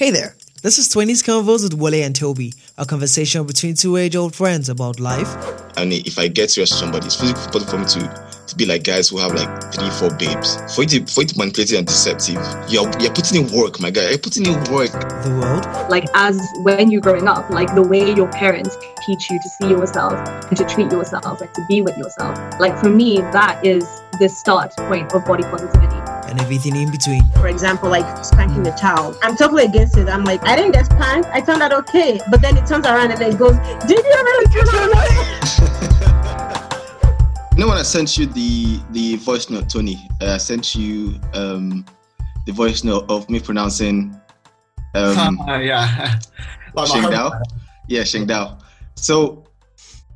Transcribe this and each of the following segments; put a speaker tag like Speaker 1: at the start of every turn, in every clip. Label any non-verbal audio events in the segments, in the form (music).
Speaker 1: Hey there, this is 20s Convos with Wale and Toby, a conversation between two age old friends about life.
Speaker 2: And if I get serious with somebody, it's physically possible for me to, to be like guys who have like three, four babes. For you to, for you to manipulate and deceptive, you're, you're putting in work, my guy. You're putting in work.
Speaker 1: The world,
Speaker 3: like as when you're growing up, like the way your parents teach you to see yourself and to treat yourself and to be with yourself. Like for me, that is the start point of body positivity.
Speaker 1: And everything in between.
Speaker 4: for example, like spanking the child. I'm totally against it. I'm like, I didn't get spanked. I turned out okay. But then it turns around and then it goes, Did you really turn out
Speaker 2: You know when I sent you the the voice note, Tony, uh, I sent you um, the voice note of me pronouncing um, (laughs)
Speaker 5: Uh, yeah. (laughs) like my
Speaker 2: Sheng Dao. Yeah, Sheng Dao. So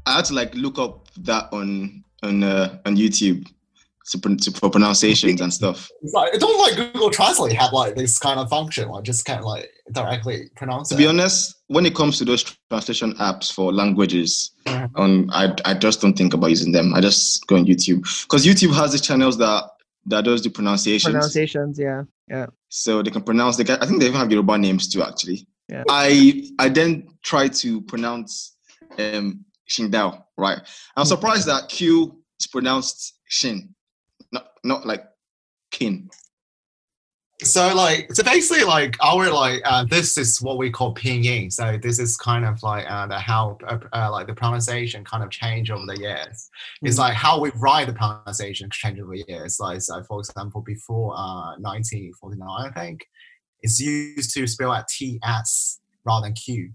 Speaker 2: I had to like look up that on on uh, on YouTube to, pron- to, for pronunciations and stuff.
Speaker 5: It's like, don't like Google Translate have like this kind of function, like just kind of like directly pronounce
Speaker 2: To
Speaker 5: it.
Speaker 2: be honest, when it comes to those translation apps for languages,
Speaker 5: Mhm.
Speaker 2: um, I I just don't think about using them. I just go on YouTube because YouTube has the channels that that does the pronunciations.
Speaker 6: pronunciations yeah yeah
Speaker 2: so they can pronounce. They can, I think they even have Yoruba names too. Actually,
Speaker 6: Yeah.
Speaker 2: I I then try to pronounce um Shingdao. Right, I'm
Speaker 6: Hmm.
Speaker 2: surprised that Q is pronounced Shin, not like Kin.
Speaker 5: So like, so basically, like our like uh, this is what we call pinyin. So this is kind of like uh, the how uh, uh, like the pronunciation kind of change over the years. It's
Speaker 6: Mm.
Speaker 5: like how we write the pronunciation change over the years. Like so, for example, before uh 1949, I think it's used to spell at T S rather than Q,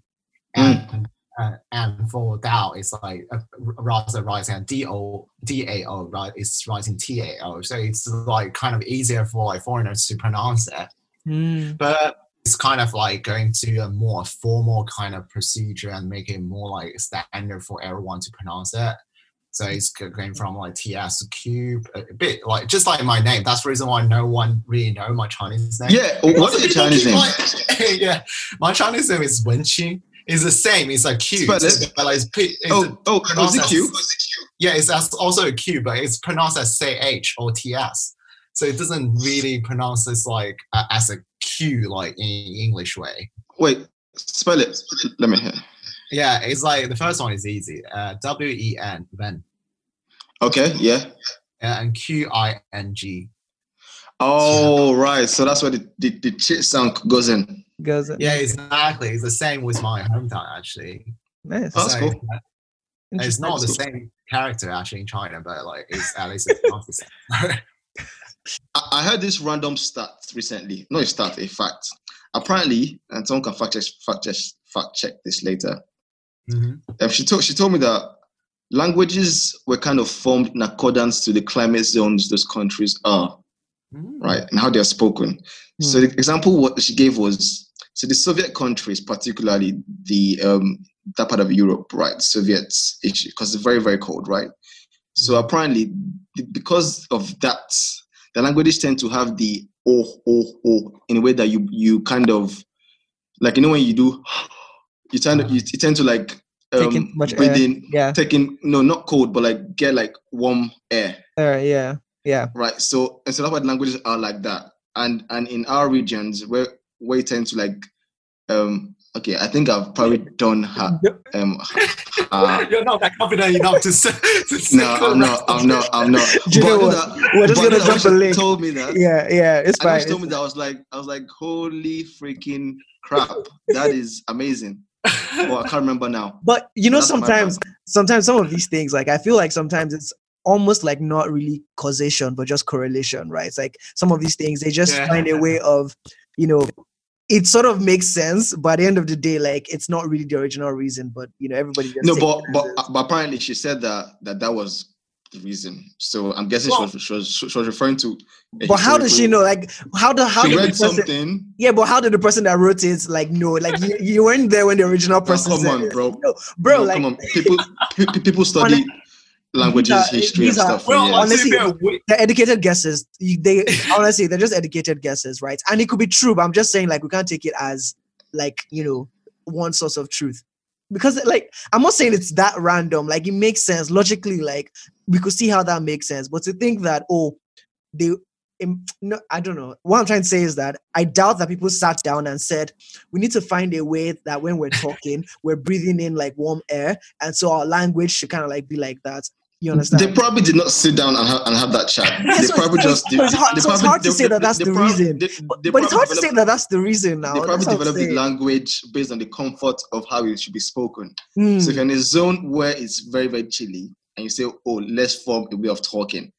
Speaker 5: and uh, and for Dao, it's like uh, rather writing D O D A O, right? It's writing T A O. So it's like kind of easier for like foreigners to pronounce it.
Speaker 6: Mm.
Speaker 5: But it's kind of like going to a more formal kind of procedure and make it more like standard for everyone to pronounce it. So it's going from like TS to Q, a a bit like just like my name. That's the reason why no one really know my Chinese name.
Speaker 2: Yeah, what is your Chinese (laughs) name?
Speaker 5: like- (laughs) yeah, my Chinese name is Wen Qing. It's the same. It's a Q.
Speaker 2: Spell it.
Speaker 5: But like it's, it's
Speaker 2: Oh, oh, oh, is it Q?
Speaker 5: yeah, it's also a Q, but it's pronounced as CH or TS. So it doesn't really pronounce this like uh, as a Q like in English way.
Speaker 2: Wait, spell it. Let me hear.
Speaker 5: Yeah, it's like the first one is easy. Uh, W E N Ven
Speaker 2: Okay, yeah.
Speaker 5: uh, and Q I N G.
Speaker 2: Oh, right. So that's where the, the, the chit sound goes in.
Speaker 6: Goes
Speaker 5: Yeah, exactly. It's the same with my hometown actually.
Speaker 6: nice
Speaker 2: Oh, that's
Speaker 5: So,
Speaker 2: cool.
Speaker 5: uh, It's not the
Speaker 2: That's
Speaker 5: same character actually in China, but like it's at least it's not the same. (laughs)
Speaker 2: I, I heard this random stat recently. No, a stat, a fact. Apparently, and someone can fact check, fact check, fact check this later.
Speaker 5: Mhm.
Speaker 2: Um, she told she told me that languages were kind of formed in accordance to the climate zones those countries are,
Speaker 5: Mm.
Speaker 2: right, and how they are spoken. So the example what she gave was so the Soviet countries, particularly the um, that part of Europe, right, Soviets, because it's very very cold, right. So apparently, because of that, the languages tend to have the o o o in a way that you you kind of like you know when you do (sighs) you tend to, you, you tend to like
Speaker 6: Taking
Speaker 2: um,
Speaker 6: much
Speaker 2: breathe
Speaker 6: air. yeah.
Speaker 2: taking no not cold but like get like warm air.
Speaker 6: Right yeah yeah.
Speaker 2: Right so and so that's why the languages are like that. And and in our regions where where you tend to like um okay i think i've probably done her (laughs) um uh, (laughs)
Speaker 5: You're not that confident enough to say. To (laughs) say
Speaker 2: no i'm not i'm not i'm not.
Speaker 6: Do you know
Speaker 2: But I
Speaker 6: what?
Speaker 2: that-
Speaker 6: We're just gonna
Speaker 2: know
Speaker 6: drop a link.
Speaker 2: told me that.
Speaker 6: Yeah yeah it's fine.
Speaker 2: told me that i was like i was like holy freaking crap that is amazing. Well i can't remember now.
Speaker 6: But you know
Speaker 2: That's
Speaker 6: sometimes sometimes some of these things like i feel like sometimes it's almost like not really causation but just correlation right? It's like some of these things they just
Speaker 5: Yeah.
Speaker 6: find a way of you know it sort of makes sense but at the end of the day like it's not really the original reason but you know everybody
Speaker 2: no but but, but apparently she said that that that was the reason. So i'm guessing she, was, she was she was referring to
Speaker 6: but how does she know like how the how
Speaker 2: she
Speaker 6: did
Speaker 2: read
Speaker 6: person,
Speaker 2: something.
Speaker 6: Yeah but how did the person that wrote it like know? Like you, you weren't there when the original
Speaker 2: Now,
Speaker 6: person
Speaker 2: come
Speaker 6: said
Speaker 2: on bro.
Speaker 6: No, bro
Speaker 2: No,
Speaker 6: like
Speaker 2: come on. People pe- pe- people (laughs) study languages
Speaker 6: these eh, are-
Speaker 2: history and
Speaker 6: are-
Speaker 2: stuff
Speaker 5: well,
Speaker 2: years.
Speaker 6: honestly,
Speaker 5: honestly,
Speaker 6: they're educated guesses. They honestly, they're just educated guesses, right? And it could be true, but I'm just saying, like, we can't take it as like you know one source of truth because, like, I'm not saying it's that random. Like, it makes sense logically. Like, we could see how that makes sense, but to think that oh, they im- no, I don't know. What I'm trying to say is that I doubt that people sat down and said, we need to find a way that when we're talking, we're breathing in like warm air. And so our language should kind of like be like that. You understand?
Speaker 2: They probably did not sit down and, ha- and have that chat. (laughs) They
Speaker 6: so
Speaker 2: probably just.
Speaker 6: so it's hard- so it's hard to say that that's the reason. but it's hard to say that that's the reason now.
Speaker 2: They probably
Speaker 6: That's
Speaker 2: developed the language based on the comfort of how it should be spoken.
Speaker 6: Mm.
Speaker 2: So if you're in a zone where it's very, very chilly and you say, oh, let's form a way of talking,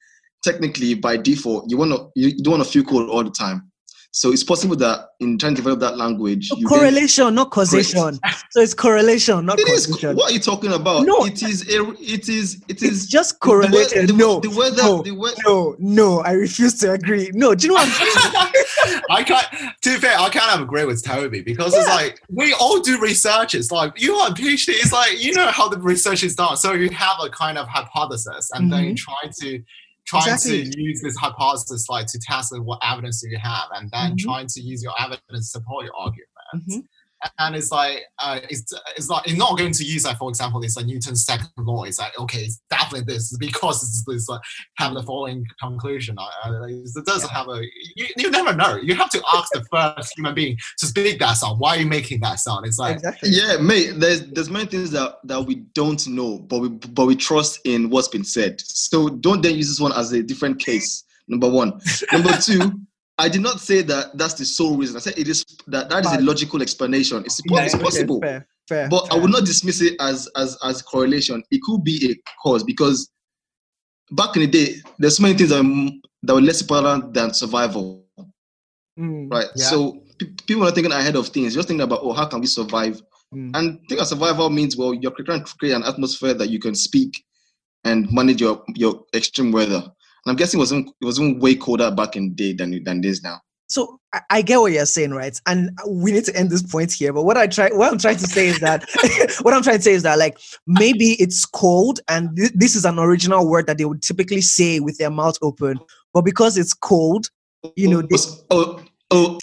Speaker 2: technically by default, you want to you don't want to feel cold all the time. So it's possible that in trying to develop that language,
Speaker 6: So
Speaker 2: you then-
Speaker 6: correlation, not causation. (laughs) So it's correlation, not
Speaker 2: It is.
Speaker 6: causation.
Speaker 2: What are you talking about?
Speaker 6: No.
Speaker 2: it is. A, it is. It
Speaker 6: It's just
Speaker 2: the
Speaker 6: correlated.
Speaker 2: The,
Speaker 6: no,
Speaker 2: the weather.
Speaker 6: no,
Speaker 2: the weather.
Speaker 6: no, no. I refuse to agree. No, do you know what I'm saying? (laughs)
Speaker 5: I can't. To be fair, I kind of agree with Toby because it's like we all do research. It's like you are a PhD. It's like you know how the research is done. So you have a kind of hypothesis, and then mm-hmm. you try to trying
Speaker 6: Mm-hmm. Exactly.
Speaker 5: to use this hypothesis like to test what evidence do you have, and then
Speaker 6: Mhm.
Speaker 5: trying to use your evidence to support your argument.
Speaker 6: Mhm.
Speaker 5: And it's like uh, it's it's like it's not going to use like for example it's like Newton's second law. It's like okay, it's definitely this because it's this like have the following conclusion. I, I, it doesn't have a you, you never know. You have to ask the first human being to speak that sound. Why are you making that sound? It's like
Speaker 6: exactly.
Speaker 2: Yeah, mate. There's there's many things that that we don't know, but we but we trust in what's been said. So don't then use this one as a different case. Number one. Number two. I did not say that that's the sole reason. I said it is that that is a logical explanation. It's,
Speaker 6: Yeah,
Speaker 2: it's
Speaker 6: okay,
Speaker 2: possible.
Speaker 6: Fair, fair.
Speaker 2: but I would not dismiss it as as as correlation. It could be a cause because back in the day, there's so many things that were, that were less important than survival,
Speaker 6: Mm,
Speaker 2: right?
Speaker 5: Yeah.
Speaker 2: So pe- people are thinking ahead of things, just thinking about oh, how can we survive?
Speaker 6: mm.
Speaker 2: And think of survival means well, you're trying to create an atmosphere that you can speak and manage your your extreme weather. And I'm guessing it wasn't it wasn't way colder back in the day than than it is now.
Speaker 6: So I, get what you're saying, right? And we need to end this point here. But what I try, what I'm trying to say is that, (laughs) what I'm trying to say is that, like, maybe it's cold, and thi- this is an original word that they would typically say with their mouth open. But because it's cold, you know, they,
Speaker 2: oh oh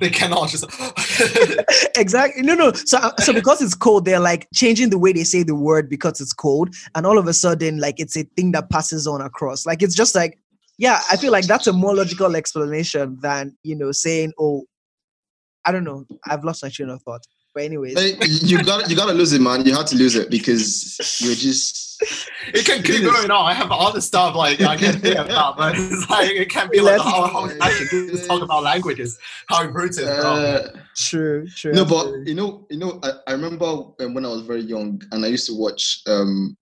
Speaker 5: they cannot just (laughs)
Speaker 6: exactly. No, no. So, uh, so because it's cold, they're like changing the way they say the word because it's cold, and all of a sudden, like, it's a thing that passes on across. Like, it's just like, yeah, I feel like that's a more logical explanation than you know saying, oh, I don't know. I've lost my train of thought. But anyways,
Speaker 2: Hey, you got you gotta lose it, man. You had to lose it because you're just (laughs)
Speaker 5: it can keep going on. I have other stuff like I can think about, but it's (laughs) like it can be like the whole, whole session just talk about languages, how important. they are.
Speaker 2: uh,
Speaker 6: true, true.
Speaker 2: no, but you know, you know, I, I remember um, when I was very young and I used to watch um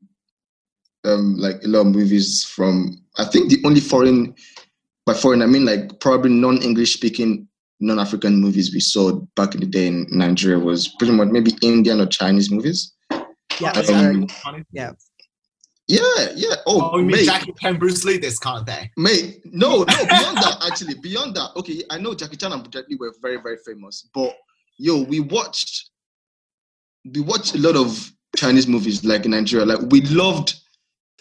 Speaker 2: um like a lot of movies from I think the only foreign by foreign I mean like probably non-English speaking non-African movies we saw back in the day in Nigeria was pretty much maybe Indian or Chinese movies.
Speaker 6: yeah,
Speaker 2: um,
Speaker 6: sorry.
Speaker 5: Funny.
Speaker 6: yeah.
Speaker 2: Yeah, yeah. Oh,
Speaker 5: Oh, you mean Jackie Chan, Bruce Lee, this kind of thing.
Speaker 2: Mate, no, no, beyond that, actually, beyond that, okay, I know Jackie Chan and Jet Li were very, very famous, but yo, we watched, we watched a lot of Chinese movies like in Nigeria. Like we loved,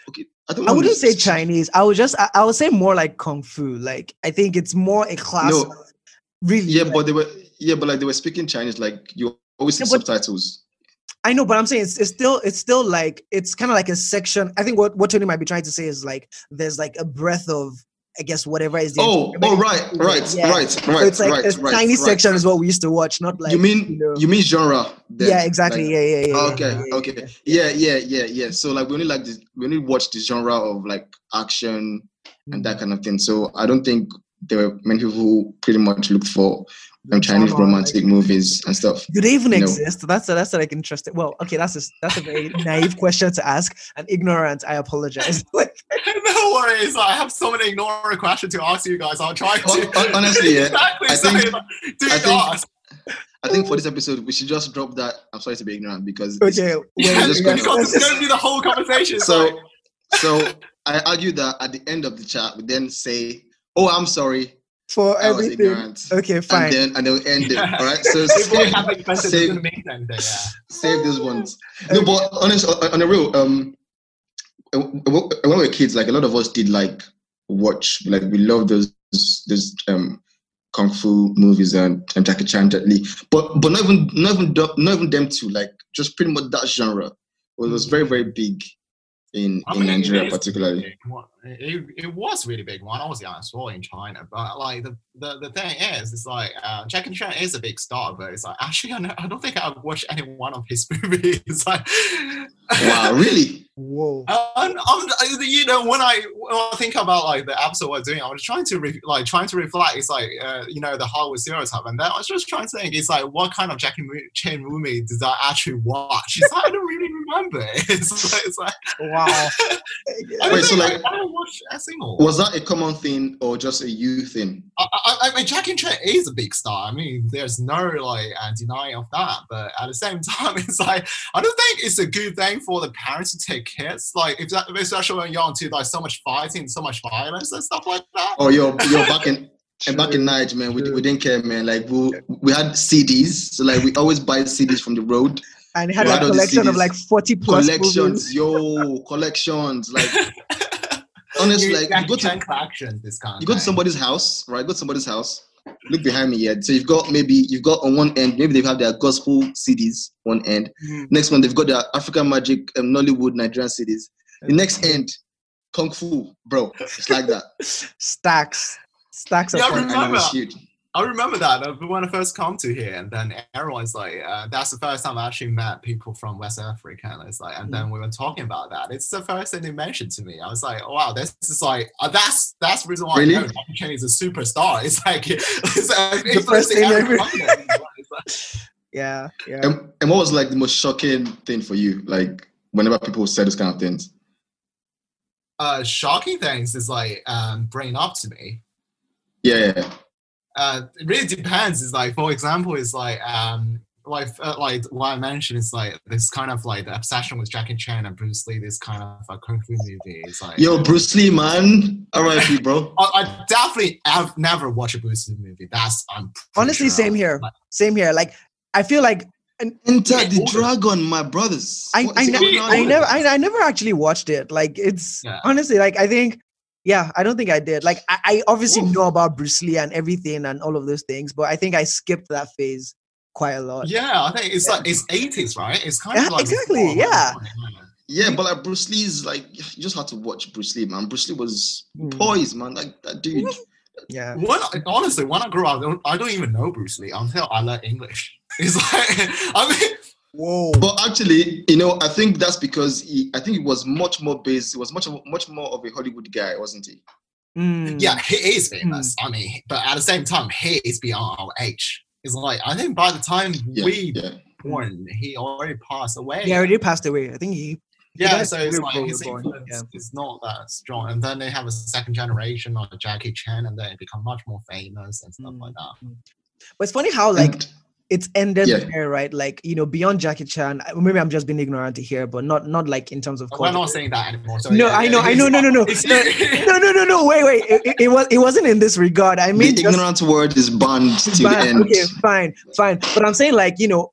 Speaker 2: okay, I don't
Speaker 6: I wouldn't say Chinese. I would just, I, I would say more like kung fu. Like I think it's more a class.
Speaker 2: No.
Speaker 6: Really.
Speaker 2: Yeah,
Speaker 6: like-
Speaker 2: but they were, yeah, but like they were speaking Chinese, like you always see
Speaker 6: Yeah,
Speaker 2: subtitles.
Speaker 6: I know, but I'm saying it's, it's still it's still like it's kind of like a section. I think what what Tony might be trying to say is like there's like a breath of I guess whatever is the
Speaker 2: Oh, oh, right, right,
Speaker 6: Yeah.
Speaker 2: right,
Speaker 6: So
Speaker 2: right,
Speaker 6: it's like
Speaker 2: right,
Speaker 6: a
Speaker 2: right,
Speaker 6: tiny
Speaker 2: right.
Speaker 6: section is what we used to watch, not like
Speaker 2: you mean
Speaker 6: know-
Speaker 2: you mean genre? then,
Speaker 6: yeah, exactly.
Speaker 2: like-
Speaker 6: yeah, yeah, yeah,
Speaker 2: okay,
Speaker 6: yeah,
Speaker 2: okay,
Speaker 6: yeah.
Speaker 2: yeah, yeah, yeah. So like we only like this, we only watch the genre of like action and
Speaker 6: Mm.
Speaker 2: that kind of thing. So I don't think there were many people who pretty much looked for um, Chinese
Speaker 6: Genre,
Speaker 2: romantic
Speaker 6: like-
Speaker 2: movies and stuff.
Speaker 6: Do they even
Speaker 2: No.
Speaker 6: exist? That's a, that's a, like interesting. Well, okay, that's a, that's a very (laughs) naive question to ask and ignorant. I apologize. (laughs) Like, (laughs)
Speaker 5: no worries. I have so many ignorant questions to ask you guys. I'll try to.
Speaker 2: honestly, yeah,
Speaker 5: exactly.
Speaker 2: I think-
Speaker 5: do
Speaker 2: I think-
Speaker 5: ask.
Speaker 2: I think for this episode we should just drop that. I'm sorry to be ignorant because it's-
Speaker 6: okay,
Speaker 5: Yeah,
Speaker 6: wait,
Speaker 2: just
Speaker 6: yeah,
Speaker 2: gonna-
Speaker 5: because it's
Speaker 6: just-
Speaker 5: going to be the whole conversation.
Speaker 2: So, so I argue that at the end of the chat we then say, "Oh, I'm sorry,
Speaker 6: for
Speaker 2: I was
Speaker 6: everything. Okay, fine.
Speaker 2: and then and then we end it. (laughs) All right. So save,
Speaker 5: have
Speaker 2: save-
Speaker 5: it doesn't. Yeah.
Speaker 2: save those ones. No, but honest on on the real, um, when we were kids, like a lot of us did like watch, like we love those those um kung fu movies and, and Jackie Chan, Jet Li, but but not even not even not even them two, like just pretty much that genre was, was very very big in
Speaker 5: I
Speaker 2: in
Speaker 5: mean, it
Speaker 2: Nigeria
Speaker 5: is
Speaker 2: particularly.
Speaker 5: It, it was really big when I was young as well in China. But like the, the, the thing is, it's like uh, Jackie Chan is a big star, but it's like actually I, know, I don't think I've watched any one of his (laughs) movies. It's like
Speaker 2: Wow, really?
Speaker 6: Whoa.
Speaker 5: Um, I'm, you know, when I when I think about like the episode we're doing, I was trying to re- like trying to reflect. It's like uh, you know the Hollywood stereotype, and then I was just trying to think. It's like what kind of Jackie Chan movie did I actually watch? It's like I don't really remember. (laughs) It's like, it's like
Speaker 6: Wow. (laughs)
Speaker 5: I don't
Speaker 2: Wait, so,
Speaker 5: think
Speaker 2: like,
Speaker 5: I, I don't watch a single.
Speaker 2: Was that a common thing or just a you thing?
Speaker 5: I, I, I mean, Jackie Chan is a big star. I mean, there's no like uh, denying of that. But at the same (laughs) time, it's like I don't think it's a good thing for the parents to take kids, like if that, especially when you're into like so much fighting, so much violence and stuff like that.
Speaker 2: Oh, you're you're back in and back in
Speaker 6: True.
Speaker 2: Niger, man. We, we didn't care, man. Like we we had CDs, so like we always buy CDs from the road.
Speaker 6: And it had
Speaker 2: Yeah,
Speaker 6: a
Speaker 2: I
Speaker 6: collection of like 40 plus
Speaker 2: collections,
Speaker 6: movies.
Speaker 2: yo, collections. Like (laughs) honestly, like you
Speaker 5: Jackie
Speaker 2: go to
Speaker 5: Chan collection, this kind
Speaker 2: you go to somebody's house, right? Go to somebody's house. Look behind me, yeah. So you've got maybe you've got on one end, maybe they have their gospel CDs one end.
Speaker 6: Mm.
Speaker 2: Next one, they've got their African magic, um, Nollywood, Nigerian CDs. The next end, Kung Fu, bro. It's like that. (laughs)
Speaker 6: Stacks. Stacks of
Speaker 5: Yeah, I.
Speaker 2: And it was
Speaker 5: Remember.
Speaker 2: Huge.
Speaker 5: I remember that when I first come to here, and then everyone's like, uh, "That's the first time I actually met people from West Africa." And it's like, and
Speaker 2: Mm.
Speaker 5: then we were talking about that. It's the first thing they mentioned to me. I was like, oh, "Wow, this is like uh, that's that's the reason why
Speaker 2: Really?
Speaker 5: I know Jackie Chan is a superstar." (laughs) It's like it's, like,
Speaker 6: The first thing
Speaker 5: every
Speaker 6: every- (laughs)
Speaker 5: Monday. It's like-
Speaker 6: Yeah. Yeah.
Speaker 2: And, and what was like the most shocking thing for you? Like whenever people said those kind of things.
Speaker 5: uh, shocking things is like um, bringing up to me.
Speaker 2: Yeah, yeah, yeah.
Speaker 5: Uh, it really depends. It's like, for example, it's like, um, like, uh, like what I mentioned is like this kind of like the obsession with Jackie Chan and Bruce Lee. This kind of a kung fu movie. It's like,
Speaker 2: Yo, Bruce Lee, man. R.I.P., (laughs) bro.
Speaker 5: I, I definitely have never watched a Bruce Lee movie. That's I'm
Speaker 6: Honestly,
Speaker 5: sure
Speaker 6: same
Speaker 5: of.
Speaker 6: here.
Speaker 5: Like,
Speaker 6: Same here. Like, I feel like
Speaker 2: Enter the
Speaker 5: Yeah.
Speaker 2: Dragon, my brothers.
Speaker 6: I,
Speaker 2: What
Speaker 6: I, ne- I never I, I never actually watched it. Like it's
Speaker 5: Yeah.
Speaker 6: honestly like I think yeah, I don't think I did. Like I, I obviously
Speaker 2: Oof.
Speaker 6: know about Bruce Lee and everything and all of those things, but I think I skipped that phase quite a lot.
Speaker 5: yeah, I think it's like it's 80s, right? It's kind
Speaker 6: Yeah,
Speaker 5: of like
Speaker 6: exactly,
Speaker 5: before,
Speaker 6: yeah.
Speaker 2: Yeah, but like Bruce Lee's like you just had to watch Bruce Lee, man. Bruce Lee was
Speaker 6: Mm.
Speaker 2: poised, man. Like that dude.
Speaker 6: Yeah.
Speaker 5: When I- honestly, when I grew up, I don't, I don't even know Bruce Lee until I learned English. (laughs) It's like (laughs) I mean.
Speaker 6: Whoa.
Speaker 2: But actually, you know, I think that's because he, I think he was much more based. He was much much more of a Hollywood guy, wasn't he?
Speaker 6: Mm.
Speaker 5: Yeah, he is famous. I mean, but at the same time, he is beyond our age. It's like I think by the time
Speaker 2: Yeah,
Speaker 5: we
Speaker 2: yeah.
Speaker 5: born, he already passed away.
Speaker 6: He already passed away. I think he
Speaker 5: yeah,
Speaker 6: died
Speaker 5: so it's like
Speaker 6: we
Speaker 5: his
Speaker 6: born,
Speaker 5: influence
Speaker 6: yeah.
Speaker 5: is not that strong. And then they have a second generation of Jackie Chan, and they become much more famous and stuff
Speaker 6: Mm.
Speaker 5: like that.
Speaker 6: But it's funny how like
Speaker 2: And-
Speaker 6: it's ended
Speaker 2: Yeah.
Speaker 6: there, right? Like you know, beyond Jackie Chan. Maybe I'm just being ignorant here, but not not like in terms of
Speaker 5: But we're
Speaker 6: culture.
Speaker 5: not saying that anymore. So
Speaker 6: No,
Speaker 5: yeah,
Speaker 6: I know, I know,
Speaker 5: it's
Speaker 6: no, no,
Speaker 5: not-
Speaker 6: no, no, no, no, no. Wait, wait. It, it- it was it wasn't in this regard. I mean,
Speaker 2: the
Speaker 6: just,
Speaker 2: ignorant word is banned till the end.
Speaker 6: Okay, fine, fine. But I'm saying like, you know,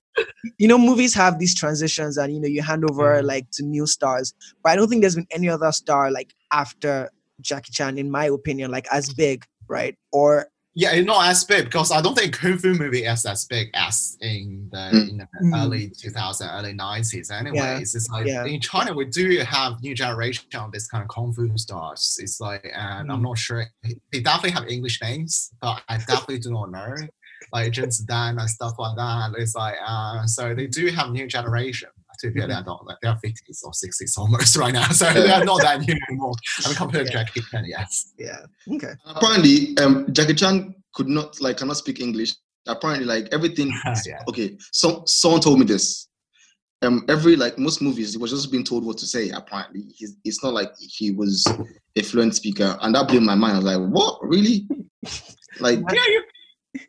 Speaker 6: you know, movies have these transitions and you know, you hand over
Speaker 5: Mhm.
Speaker 6: like to new stars. But I don't think there's been any other star like after Jackie Chan, in my opinion, like as big, right? Or
Speaker 5: Yeah, it's not as big because I don't think kung fu movie is as big as in the,
Speaker 2: Mm.
Speaker 5: in the
Speaker 6: Mm.
Speaker 5: early 2000s, early 90s. Anyways,
Speaker 6: Yeah,
Speaker 5: it's like
Speaker 6: yeah.
Speaker 5: in China we do have new generation of this kind of kung fu stars. It's like, and I'm
Speaker 6: Mm.
Speaker 5: not sure they definitely have English names, but I definitely do not know. Like Jin Dan and stuff like that. It's like, uh, so they do have new generation. To be
Speaker 6: Mm-hmm.
Speaker 5: honest, don't like they are 50s or 60s almost right now, so they are not that new anymore. I mean, compared to Jackie Chan, yes.
Speaker 6: yeah, okay.
Speaker 2: Apparently, um, Jackie Chan could not like cannot speak English. Apparently, like everything. (laughs)
Speaker 5: Yeah.
Speaker 2: Okay, so someone told me this. Um, every like most movies, he was just being told what to say. Apparently, he's, it's not like he was a fluent speaker, and that blew my mind. I was like, "What? Really? (laughs) Like,
Speaker 5: Yeah, you,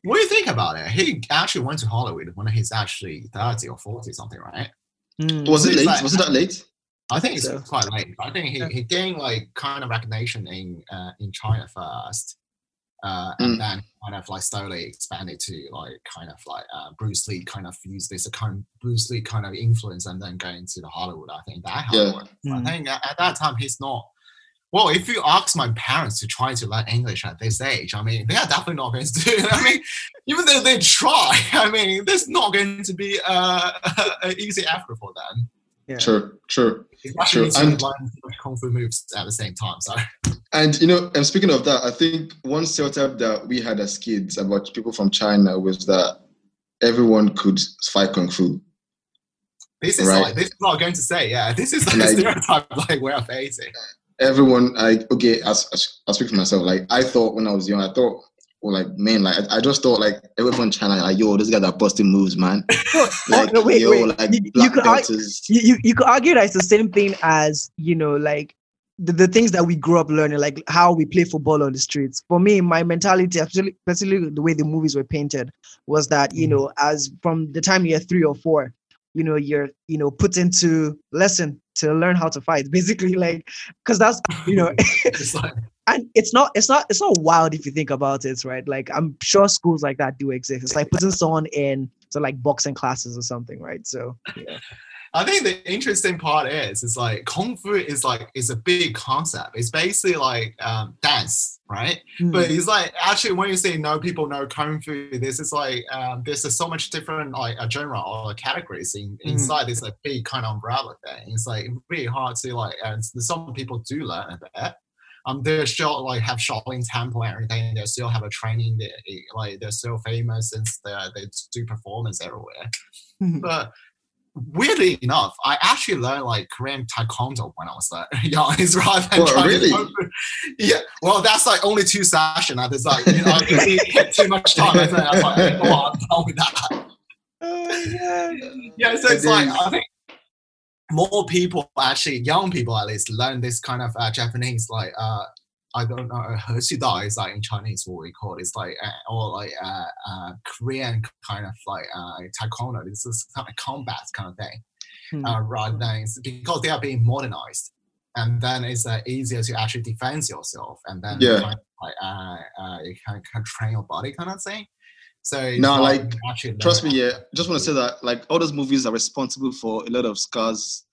Speaker 5: what do you think about it? He actually went to Hollywood when he's actually 30 or 40 something, right?
Speaker 6: Mm.
Speaker 2: was it late?
Speaker 5: like-
Speaker 2: Was it that late?
Speaker 5: I think it's
Speaker 6: So-
Speaker 5: quite late. I think he,
Speaker 6: Yeah.
Speaker 5: he gained like kind of recognition in uh, in China first. Uh, and
Speaker 2: Mm.
Speaker 5: then kind of like slowly expanded to like kind of like uh, Bruce Lee kind of used this kind of Bruce Lee kind of influence and then going to the Hollywood. I think that
Speaker 2: Yeah.
Speaker 5: Hollywood.
Speaker 6: Mm.
Speaker 5: I think at, at that time he's not. Well, if you ask my parents to try to learn English at this age, I mean, they are definitely not going to do it. (laughs) I mean, even though they try, (laughs) I mean, there's not going to be uh, an easy effort for them.
Speaker 6: Yeah.
Speaker 2: True, true.
Speaker 5: You actually
Speaker 2: Sure, and-
Speaker 5: to learn kung fu moves at the same time. So
Speaker 2: And you know, and speaking of that, I think one stereotype that we had as kids about people from China was that everyone could fight kung fu.
Speaker 5: this is
Speaker 2: Right.
Speaker 5: like this is what I'm going to say. Yeah, this is like,
Speaker 2: Like-
Speaker 5: a stereotype (laughs) like we're facing.
Speaker 2: Everyone, I okay, as I speak for myself. Like I thought when I was young, I thought, or like man, like I, I just thought like everyone in China, like yo, this guy that busting moves, man. (laughs) Like
Speaker 6: no, wait,
Speaker 2: yo,
Speaker 6: wait.
Speaker 2: like
Speaker 6: You- could ar- you, you, could argue that it's the same thing as you know like the, the things that we grew up learning like how we play football on the streets for me my mentality especially, especially the way the movies were painted was that you
Speaker 5: Mhm.
Speaker 6: know as from the time you're three or four you know you're you know put into lesson to learn how to fight basically like because that's you know (laughs)
Speaker 5: It's (laughs)
Speaker 6: and it's not it's not it's not wild if you think about it right? Like i'm sure schools like that do exist. It's like putting someone in so like boxing classes or something right? So yeah.
Speaker 5: I think the interesting part is, it's like kung fu is like is a big concept. It's basically like um, dance, right?
Speaker 6: Hmm.
Speaker 5: But it's like actually when you say no, people know kung fu. This is like um, there's so much different like a genre or categories in,
Speaker 6: Mm.
Speaker 5: inside this like big kind of umbrella thing. It's like really hard to like. And some people do learn a bit. Um, they're still like have Shaolin Temple and everything. They still have a training. They, like they're still famous since they they do performance everywhere.
Speaker 6: Mhm.
Speaker 5: But weirdly enough, I actually learned like Korean Taekwondo when I was like (laughs) young. It's rather than
Speaker 2: Well, (laughs) really? (laughs)
Speaker 5: Yeah. Well, that's like only two sessions. I was like you know, I too much time. I was like, oh, I'm done with that. Yeah. So
Speaker 2: It
Speaker 5: it's like
Speaker 2: is.
Speaker 5: I think more people actually, young people at least, learn this kind of uh, Japanese like. uh I don't know, He Da is like in Chinese what we call it. It's like, uh, or like uh, uh, Korean kind of like uh, taekwondo. This is kind of combat kind of thing, mm-hmm. because they are being modernized. And then it's uh, easier to actually defend yourself, and then
Speaker 2: yeah.
Speaker 5: you, can, like, uh, uh you can, can train your body kind of thing. So
Speaker 2: no, like trust me, yeah. Just want to say that like all those movies are responsible for a lot of scars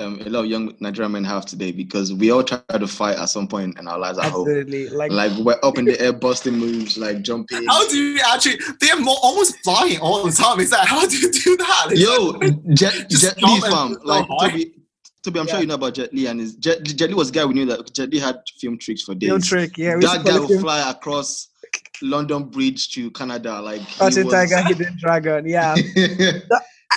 Speaker 2: um, a lot of young Nigerian men have today because we all try to fight at some point in our lives at home.
Speaker 6: Absolutely. Like,
Speaker 2: Like we're up in the air, busting moves, like jumping.
Speaker 5: How do you actually? They're more, almost flying all the time. Is that how do you do that? It's
Speaker 2: Yo,
Speaker 5: like-
Speaker 2: Jet,
Speaker 5: Just
Speaker 2: Jet Li fam,
Speaker 5: go
Speaker 2: like
Speaker 5: high.
Speaker 2: Toby, Toby, I'm
Speaker 6: Yeah.
Speaker 2: sure you know about Jet Li and his Jet, Jet Li was a guy we knew that Jet Li had film tricks for days.
Speaker 6: film trick. Yeah.
Speaker 2: that guy
Speaker 6: call it
Speaker 2: will fly across London Bridge to Canada, like he
Speaker 6: Tiger, Hidden Dragon. Yeah. (laughs)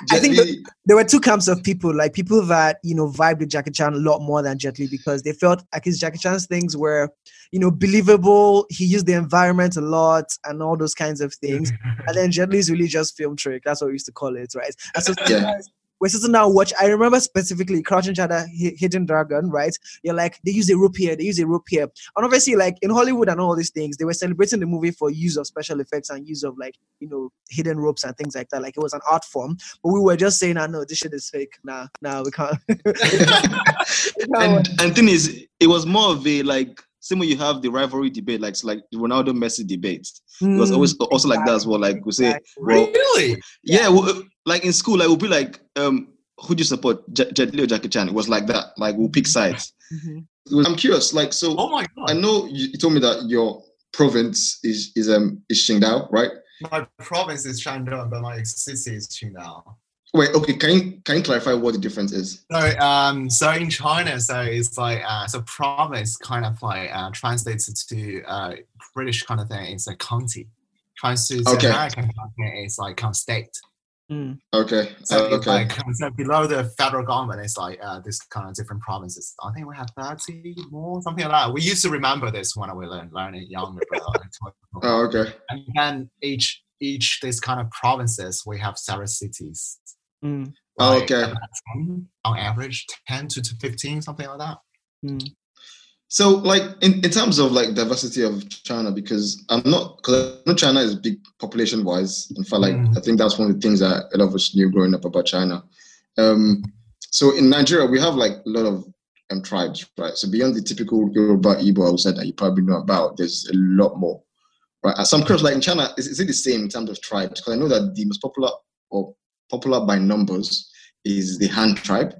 Speaker 6: I think
Speaker 2: Li-
Speaker 6: there were two camps of people, like people that you know vibed with Jackie Chan a lot more than Jet Li because they felt like his Jackie Chan's things were, you know, believable. He used the environment a lot and all those kinds of things. and then Jet Li's really just film trick. That's what we used to call it, right? And so
Speaker 2: Yeah.
Speaker 6: We're sitting now watch. I remember specifically Crouching Tiger, Hidden Dragon, right? You're like they use a rope here, they use a rope here, and obviously like in Hollywood and all these things, they were celebrating the movie for use of special effects and use of like you know hidden ropes and things like that. Like it was an art form, but we were just saying, "I know this shit is fake." Nah, nah, we can't. (laughs) (laughs)
Speaker 2: And and thing is, it was more of a like same way you have the rivalry debate, like it's like the Ronaldo Messi debate. It was
Speaker 6: Mm,
Speaker 2: always also like that as well. Like we say,
Speaker 6: exactly.
Speaker 2: well,
Speaker 5: really?
Speaker 2: yeah, well, like in school, like we'll be like, um, who do you support, Jet, Jet Li or Jackie Chan? It was like that. Like we'll pick sides.
Speaker 6: Mhm.
Speaker 2: Was- I'm curious, like so.
Speaker 5: Oh my god!
Speaker 2: I know you, you told me that your province is is um is Qingdao, right?
Speaker 5: My province is Shandong, but my city is Qingdao.
Speaker 2: Wait, okay. Can you can you clarify what the difference is?
Speaker 5: So, um, so in China, so it's like, uh, so province kind of like uh, translates to uh, British kind of thing. It's a county. Translates to
Speaker 2: Okay.
Speaker 5: American country, it's like kind of state.
Speaker 6: Mm.
Speaker 2: Okay,
Speaker 5: So
Speaker 2: uh, okay.
Speaker 5: like so below the federal government, it's like uh, this kind of different provinces. I think we have thirty more, something like that. We used to remember this when we learned learning younger. but, like,
Speaker 2: Oh, okay.
Speaker 5: and then each each this kind of provinces, we have several cities.
Speaker 6: Mm.
Speaker 2: Oh, okay.
Speaker 5: 10, on average, ten to to fifteen, something like that.
Speaker 6: Mm.
Speaker 2: So, like in, in terms of like diversity of China, because I'm not because I know China is big population wise. In fact, like
Speaker 5: Mm.
Speaker 2: I think that's one of the things that a lot of us knew growing up about China. Um, so in Nigeria, we have like a lot of um, tribes, right? So beyond the typical Yoruba Igbo Hausa that you probably know about, there's a lot more, right? And some curious, like in China, is, is it the same in terms of tribes? Because I know that the most popular or popular by numbers is the Han tribe.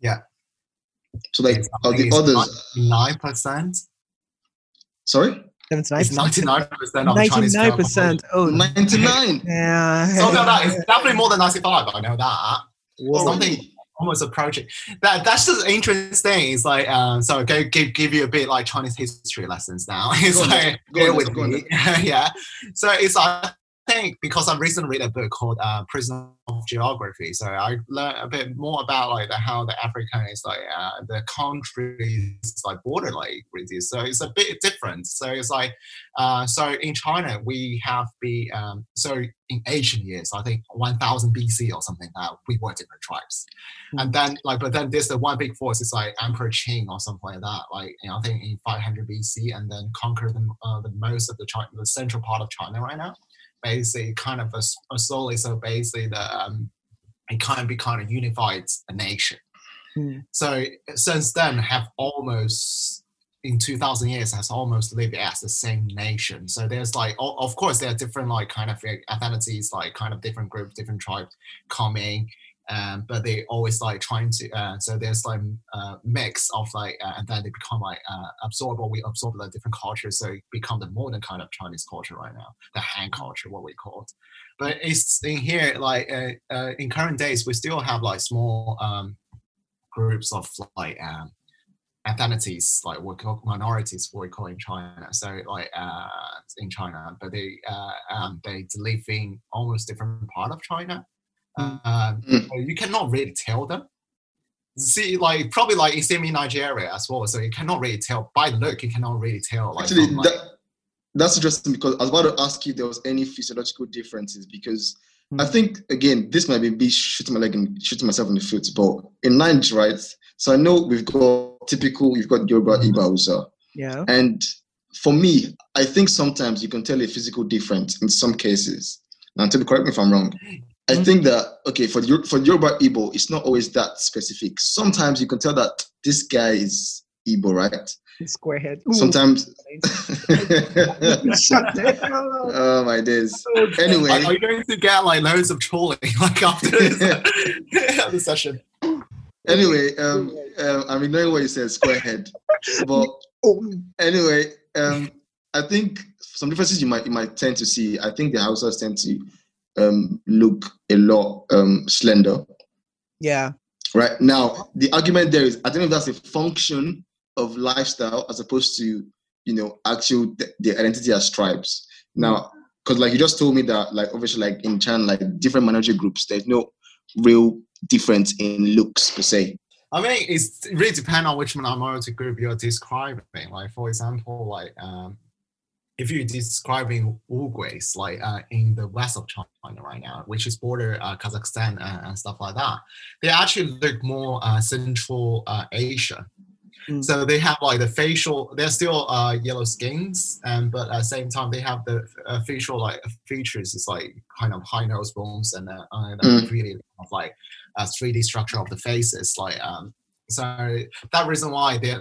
Speaker 5: Yeah.
Speaker 2: So like
Speaker 5: It's- I
Speaker 2: are the others?
Speaker 5: Nine percent.
Speaker 2: Sorry.
Speaker 5: It's
Speaker 6: 79%.
Speaker 5: ninety nine percent of Chinese
Speaker 6: 99%. Oh,
Speaker 2: 99. (laughs)
Speaker 6: yeah.
Speaker 5: So no, that is definitely more than ninety five. I know that.
Speaker 6: Whoa.
Speaker 5: Something almost approaching. That that's just interesting. It's like um, so go give give you a bit like Chinese history lessons now. (laughs) It's
Speaker 2: Go on,
Speaker 5: like
Speaker 2: go on,
Speaker 5: with
Speaker 2: go
Speaker 5: me. (laughs) yeah. So it's I think because I recently read a book called uh, Prison of Geography, so I learned a bit more about like the, how the African is like uh, the countries like border like regions. So it's a bit different. So it's like uh, so in China we have the um, so in ancient years I think 1000 BC or something that we were different tribes, and then like but then there's the one big force is like Emperor Qin or something like that. Like you know, I think in 500 BC and then conquer the, uh, the most of the China, the central part of China right now basically kind of a, a solely so basically the um, it kind of be kind of unified a nation.
Speaker 6: Hmm.
Speaker 5: So since then have almost in 2000 years has almost lived as the same nation. So there's like of course there are different like kind of like, ethnicities like kind of different groups, different tribes coming. Um, but they always like trying to uh, so there's like uh, mix of like uh, and then they become like uh, absorb or we absorb like different cultures so it become the modern kind of Chinese culture right now the Han culture what we call it but it's in here like uh, uh, in current days we still have like small um, groups of like um, ethnicities like we call minorities what we call in China. So like uh, in China but they uh, um, they live in almost different part of China um,
Speaker 2: Mm.
Speaker 5: so you cannot really tell them see like probably like in semi Nigeria as well so you cannot really tell by the look you cannot really tell like,
Speaker 2: Actually,
Speaker 5: from, like
Speaker 2: that, that's interesting because I was about to ask you if there was any physiological differences because I
Speaker 6: Hmm.
Speaker 2: think again this might be me shooting my leg and shooting myself in the foot, but in Nigeria, right? So I know we've got typical, you've got Yoruba,
Speaker 5: Mhm.
Speaker 2: Igbo,
Speaker 6: Yeah.
Speaker 2: and for me, I think sometimes you can tell a physical difference in some cases. Now, to correct me if I'm wrong. I
Speaker 6: Mhm.
Speaker 2: think that okay for Yor- for Yoruba Igbo, it's not always that specific. Sometimes you can tell that this guy is Igbo, right?
Speaker 6: Squarehead. Ooh.
Speaker 2: Sometimes. (laughs)
Speaker 6: Shut the hell up.
Speaker 2: oh my days. (laughs) Anyway,
Speaker 5: are you going to get like loads of trolling (laughs) like after this the session
Speaker 2: anyway, um, um, I'm ignoring what you said, squarehead. But
Speaker 6: Oh,
Speaker 2: anyway, um, I think some differences you might you might tend to see. I think the Hausas tend to um, look a lot um, slender.
Speaker 6: yeah.
Speaker 2: Right now, the argument there is I don't know if that's a function of lifestyle as opposed to you know actual th- their identity as tribes. Now, because like you just told me that like obviously like in China like different minority groups, there's no real difference in looks per se.
Speaker 5: I mean, it's it really depend on which minority group you're describing. Like, for example, like um, if you're describing Uyghurs, like uh, in the west of China right now, which is border uh, Kazakhstan and, and stuff like that, they actually look more uh, Central uh, Asia.
Speaker 6: Mm.
Speaker 5: So they have like the facial. They're still uh, yellow skins, and but at the same time they have the uh, facial like features. It's like kind of high nose bones and uh, uh,
Speaker 2: Mm.
Speaker 5: really kind of like uh, 3D structure of the faces. Like um, so that reason why they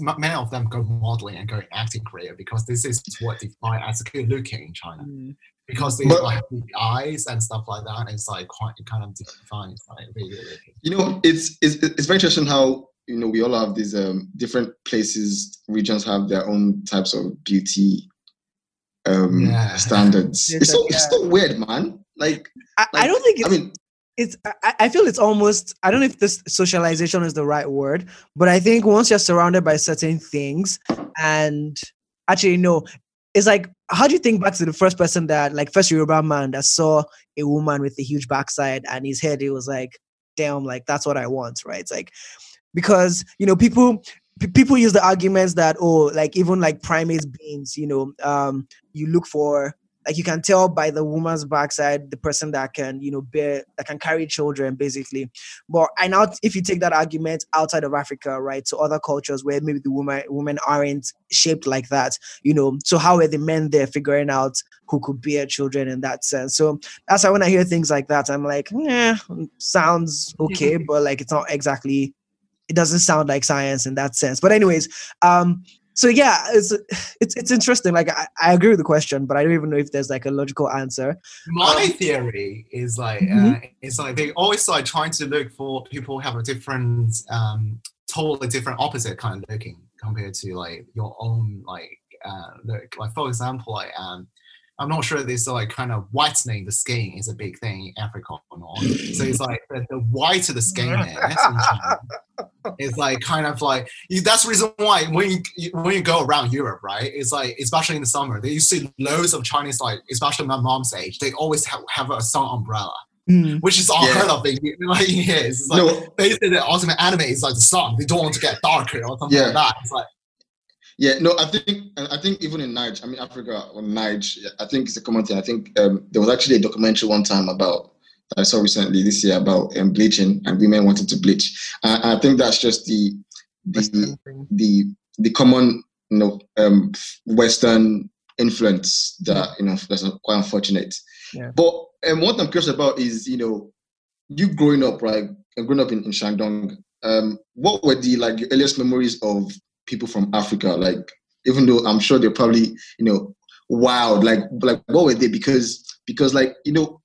Speaker 5: many of them go modeling and go acting career because this is what defined as good looking in China.
Speaker 6: Mm.
Speaker 5: Because they
Speaker 2: But-
Speaker 5: like the eyes and stuff like that. It's like quite kind of defined. Like really good looking.
Speaker 2: You know, it's it's it's very interesting how you know we all have these um, different places, regions have their own types of beauty um,
Speaker 5: Yeah.
Speaker 2: standards. (laughs)
Speaker 6: Yes,
Speaker 2: It's so
Speaker 6: yeah.
Speaker 2: it's so weird, man. Like,
Speaker 6: I, I don't think
Speaker 2: I mean,
Speaker 6: it's I, I feel it's almost I don't know if this socialization is the right word, but I think once you're surrounded by certain things and actually no, it's like how do you think back to the first person that like first Yoruba man that saw a woman with a huge backside and his head, it was like, damn, like that's what I want, right? It's like because you know people people use the arguments that oh like even like primates beings you know um you look for like you can tell by the woman's backside the person that can you know bear that can carry children basically. But i now if you take that argument outside of africa right to other cultures where maybe the woman women aren't shaped like that you know so how are the men there figuring out who could bear children in that sense? So that's why when i hear things like that i'm like yeah sounds okay (laughs) but like it's not exactly it doesn't sound like science in that sense. But anyways um so yeah it's it's it's interesting like I, I agree with the question but i don't even know if there's like a logical answer
Speaker 5: My
Speaker 6: Um,
Speaker 5: theory is like
Speaker 6: Mhm.
Speaker 5: uh, it's like they always like trying to look for people who have a different, um, totally different opposite kind of looking compared to like your own like uh, look. Like for example, like um, I'm not sure this like kind of whitening the skin is a big thing in Africa or not. So it's like the, the whiter the skin is, (laughs) it's like kind of like that's the reason why when you you- when you go around Europe, right? It's like especially in the summer, they you see loads of Chinese like especially my mom's age, they always have, have a sun umbrella,
Speaker 6: Mm.
Speaker 5: which is unheard of in (laughs) like in here. It's like
Speaker 2: no,
Speaker 5: they say the ultimate anime is like the sun. They don't want to get darker or something
Speaker 2: Yeah.
Speaker 5: like that. It's like
Speaker 2: Yeah, no, I think I think even in Niger, I mean Africa or Niger, I think it's a common thing. I think um, there was actually a documentary one time about that I saw recently this year about um, bleaching and women wanting to bleach. Uh, I think that's just the the the the common you know um, Western influence that you know that's quite unfortunate.
Speaker 6: Yeah.
Speaker 2: But um, what I'm curious about is you know you growing up right and growing up in, in Shandong. Um, what were the like your earliest memories of people from Africa? Like even though I'm sure they're probably you know wild. Like like what were they? Because because like you know.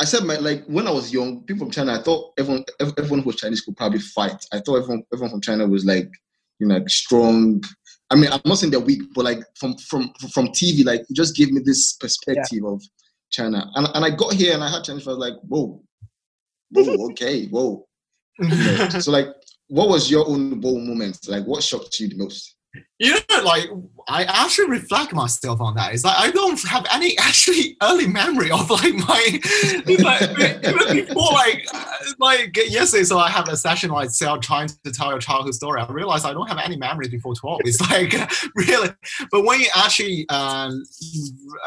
Speaker 2: I said, my, like when I was young, people from China. I thought everyone, everyone who was Chinese could probably fight. I thought everyone, everyone from China was like, you know, like strong. I mean, I'm not saying they're weak, but like from from from TV, like it just gave me this perspective of China. And and I got here and I had Chinese. I was like, whoa, whoa, (laughs) okay, whoa. You know, so like, what was your own whoa moment? Like, what shocked you the most?
Speaker 5: You know, like I actually reflect myself on that. It's like I don't have any (laughs) actually early memory of like my even before like uh, like yesterday. So I have a session like say, trying to tell your childhood story. I realized I don't have any memory before twelve. It's like (laughs) really, but when you actually um,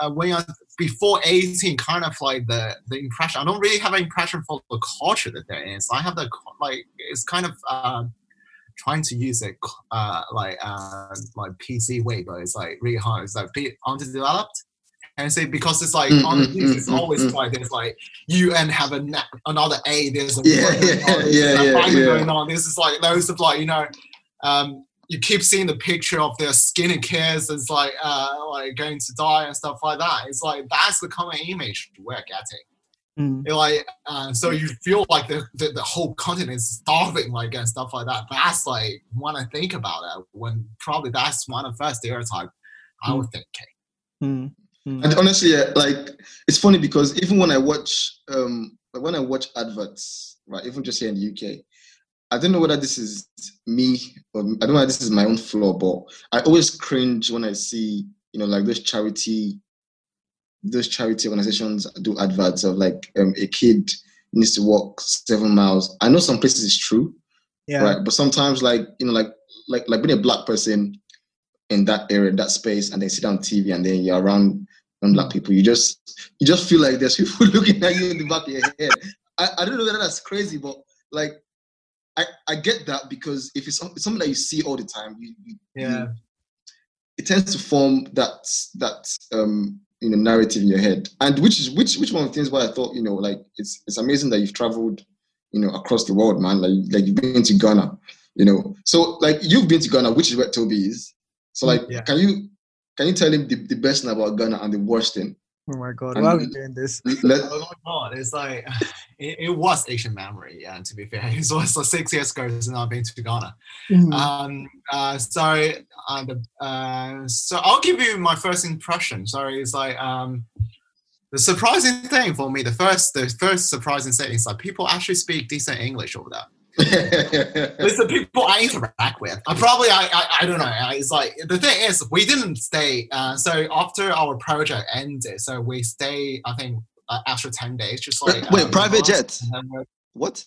Speaker 5: uh, when you're before 18 kind of like the the impression i don't really have an impression for the culture that there is i have the like it's kind of um trying to use it uh like uh like pc way but it's like really hard it's like underdeveloped and say because it's like
Speaker 2: Mm,
Speaker 5: on the
Speaker 2: mm,
Speaker 5: news,
Speaker 2: mm,
Speaker 5: it's
Speaker 2: mm,
Speaker 5: always
Speaker 2: mm.
Speaker 5: like there's like you and have a na- another a there's a
Speaker 2: Yeah, (laughs) yeah, yeah, yeah, yeah.
Speaker 5: going on this is like loads of like you know um you keep seeing the picture of their skinny kids and it's like uh like going to die and stuff like that. It's like that's the common image we're getting.
Speaker 6: Mm.
Speaker 5: Like uh, so you feel like the, the the whole continent is starving like and stuff like that. That's like when I think about it, when probably that's one of the first stereotype I would think.
Speaker 6: Mm. Mm.
Speaker 2: And honestly, like it's funny because even when I watch, um, when I watch adverts, right, even just here in the UK, I don't know whether this is me or I don't know whether this is my own flaw, but I always cringe when I see, you know, like those charity, those charity organizations do adverts of like um, a kid needs to walk seven miles. I know some places it's true,
Speaker 6: Yeah.
Speaker 2: right? But sometimes, like you know, like like like being a black person in that area, that space, and then sit on TV, and then you're around around black people, you just you just feel like there's (laughs) people looking at you in the back of your head. I, I don't know whether that's crazy, but like I I get that because if it's, it's something that you see all the time, you, you you- it tends to form that that um you know narrative in your head. And which is which which one of the things why i thought you know like it's it's amazing that you've traveled you know across the world man. Like like you've been to ghana you know. So like you've been to ghana which is where toby is. So like
Speaker 5: Yeah.
Speaker 2: can you can you tell him the, the best thing about ghana and the worst thing
Speaker 6: Oh my god, why are we doing this?
Speaker 2: Let,
Speaker 5: Oh my god, it's like (laughs) it, it was Asian memory, yeah, to be fair. (laughs) It was like six years ago since I've been to Ghana.
Speaker 6: Mm.
Speaker 5: Um, uh, so, uh, the, uh, so I'll give you my first impression. Sorry, it's like um, the surprising thing for me. The first, the first surprising thing is like people actually speak decent English over there. It's the people I interact with. I probably, I, I, I don't know. It's like the thing is, we didn't stay. Uh, so after our project ended, so we stay. I think uh, after ten days, just like
Speaker 2: Wait,
Speaker 5: uh,
Speaker 2: private
Speaker 5: months,
Speaker 2: jet?
Speaker 5: and then
Speaker 2: what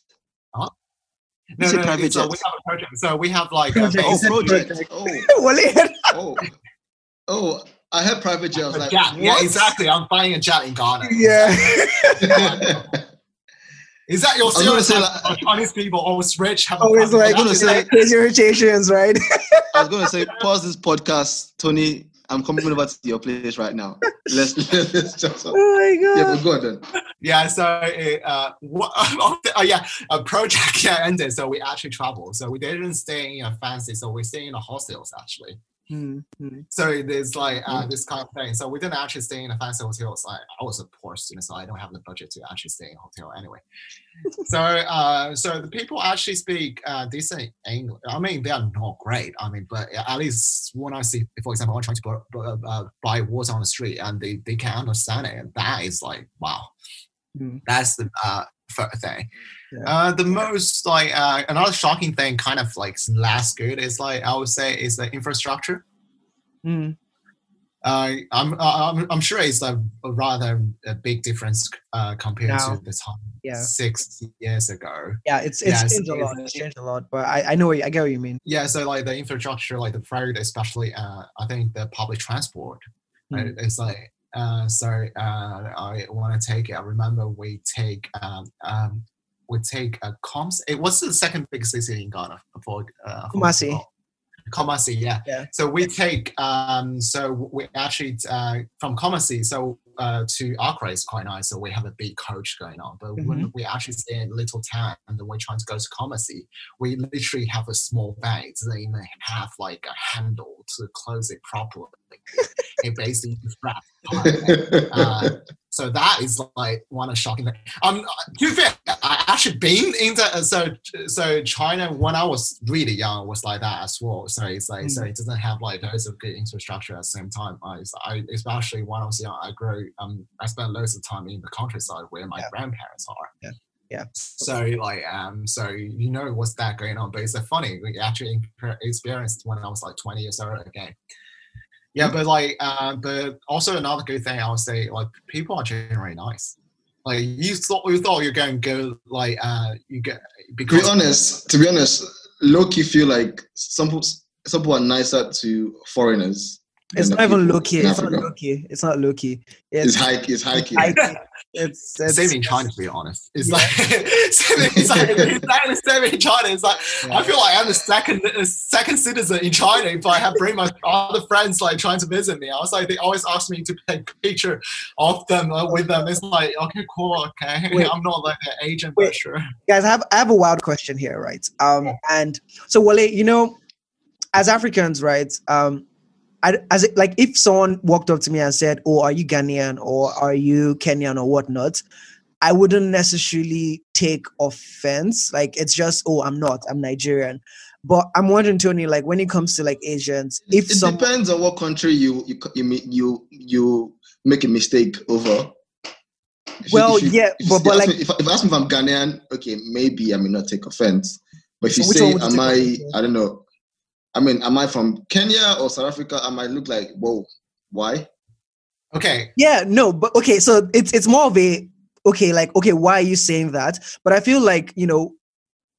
Speaker 5: No,
Speaker 2: say
Speaker 5: no,
Speaker 2: private
Speaker 5: so we
Speaker 2: jet?
Speaker 5: have a project. So we have like a
Speaker 6: Project.
Speaker 2: oh
Speaker 5: basic-
Speaker 2: project oh (laughs) oh oh i heard private jet i was like
Speaker 5: jet. Yeah,
Speaker 2: what?
Speaker 5: exactly. I'm buying a jet in Ghana.
Speaker 6: yeah. (laughs)
Speaker 5: Is that your
Speaker 2: was gonna say,
Speaker 5: stereotype?
Speaker 2: like-
Speaker 5: of Chinese people always rich, have a
Speaker 6: Always
Speaker 5: private
Speaker 6: like,
Speaker 5: jet?
Speaker 2: gonna say-
Speaker 6: like crazy irritations, right?
Speaker 2: I was gonna say, pause this podcast, Tony. I'm coming over to your place right now. Let's (laughs) let's just
Speaker 6: oh my god.
Speaker 2: yeah,
Speaker 6: god.
Speaker 2: but go on then.
Speaker 5: Yeah, so uh, what, (laughs) oh yeah, a project (laughs) yeah, ended, so we actually traveled. So we didn't stay in a fancy, so we stay in the hostels actually.
Speaker 6: Mm, mm.
Speaker 5: So there's like uh, this kind of thing. So we didn't actually stay in a fancy hotel. It's like I was a poor student, so I don't have the budget to actually stay in a hotel anyway. so (laughs) uh, so the people actually speak uh, decent English. I mean, they are not great. I mean, but at least when I see, for example, I'm trying to bu- uh, buy water on the street and they, they can understand it, and that is like wow.
Speaker 6: Mm.
Speaker 5: That's the uh, first thing.
Speaker 6: Yeah.
Speaker 5: Uh, the most like uh, another shocking thing, kind of like less good, is like I would say is the infrastructure.
Speaker 6: Mm.
Speaker 5: Uh, I'm, I'm I'm sure it's a, a rather a big difference uh, compared
Speaker 6: Now,
Speaker 5: to the time
Speaker 6: yeah.
Speaker 5: six years ago.
Speaker 6: Yeah, it's it's
Speaker 5: Yeah,
Speaker 6: changed a lot.
Speaker 5: it's-
Speaker 6: changed a lot, but I, I know you- I get what you mean.
Speaker 5: Yeah, so like the infrastructure, like the road, especially uh, I think the public transport, right?
Speaker 6: Mm.
Speaker 5: It's like uh, so uh, I want to take it. I remember we take um, um, we take a Coms. It was the second biggest city in Ghana for uh, for-
Speaker 6: Kumasi.
Speaker 5: Kumasi, yeah.
Speaker 6: Yeah.
Speaker 5: So we take um so we actually uh from Kumasi so uh to Accra is quite nice. So we have a big coach going on. But when we actually stay in a little town and then we're trying to go to Kumasi, we literally have a small bag. It doesn't even have like a handle to close it properly. Basically wraps uh, so that is like one of the shocking things. Um, to be fair, I actually been into so so China when I was really young was like that as well. So it's like so it doesn't have like loads of good infrastructure at the same time. I, I especially when I was young, I grew um I spent loads of time in the countryside where my
Speaker 6: Yeah.
Speaker 5: grandparents are.
Speaker 6: Yeah. Yeah.
Speaker 5: So like um so you know what's that going on, but it's uh, funny we actually experienced when I was like 20 years old again. Yeah, but like, uh, but also another good thing I would say, like, people are generally nice. Like you thought, you thought you're going to go like, uh, you get
Speaker 2: to be honest, to be honest, low key feel like some some people are nicer to foreigners.
Speaker 6: It's not even
Speaker 2: people
Speaker 6: low key. It's not
Speaker 2: Africa.
Speaker 6: low key. It's not low key.
Speaker 2: It's
Speaker 6: It's
Speaker 2: high, it's high key.
Speaker 6: high key. (laughs) It's, it's
Speaker 5: same in China, to be honest. It's like, it's like it's exactly the same in China. It's like I feel like I'm the second uh, second citizen in China if I have bring my other friends like trying to visit me. I was like, they always ask me to take picture of them uh, with them. It's like, okay, cool, okay. (laughs)
Speaker 6: Wait.
Speaker 5: I'm not like an agent,
Speaker 6: Wait.
Speaker 5: but sure.
Speaker 6: guys, I have I have a wild question here, right? Um, and so Wale, you know, as Africans, right? Um, I, as it, like if someone walked up to me and said, "Oh, are you Ghanaian or are you Kenyan or whatnot?" I wouldn't necessarily take offense. Like it's just, "Oh, I'm not. I'm Nigerian." But I'm wondering, Tony, like when it comes to like Asians, if
Speaker 2: it
Speaker 6: some
Speaker 2: depends on what country you you you you, you make a mistake over. If
Speaker 6: Well,
Speaker 2: you-
Speaker 6: yeah, but- but like-
Speaker 2: me- if, if ask me if I'm Ghanaian, okay, maybe I may not take offense. But if you
Speaker 6: So
Speaker 2: say,
Speaker 6: one would you
Speaker 2: am I? I don't know. I mean, am I from Kenya or South Africa? I might look like, whoa, why?
Speaker 5: Okay,
Speaker 6: Yeah, no, but okay, so it's it's more of a okay, like okay, why are you saying that? But I feel like you know,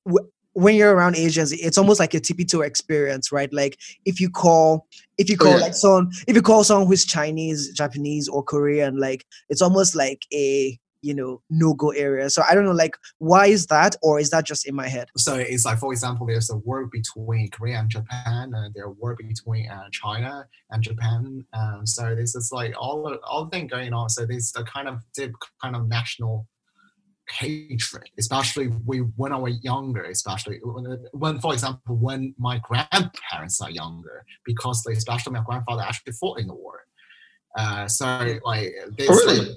Speaker 6: w- when you're around Asians, it's almost like a TP2 experience, right? Like if you call if you
Speaker 2: Oh,
Speaker 6: call
Speaker 2: yeah.
Speaker 6: like someone if you call someone who's Chinese, Japanese, or Korean, like it's almost like a you know no go area. So I don't know, like why is that, or is that just in my head?
Speaker 5: so it's like for example there's a war between korea and japan and there are war between uh, china and japan um, so this is like all the all thing going on so there's a kind of deep kind of national hatred especially we when i was younger especially when, when for example when my grandparents are younger because they, especially my grandfather actually fought in the war uh, so like there's
Speaker 2: Oh, really?
Speaker 5: like,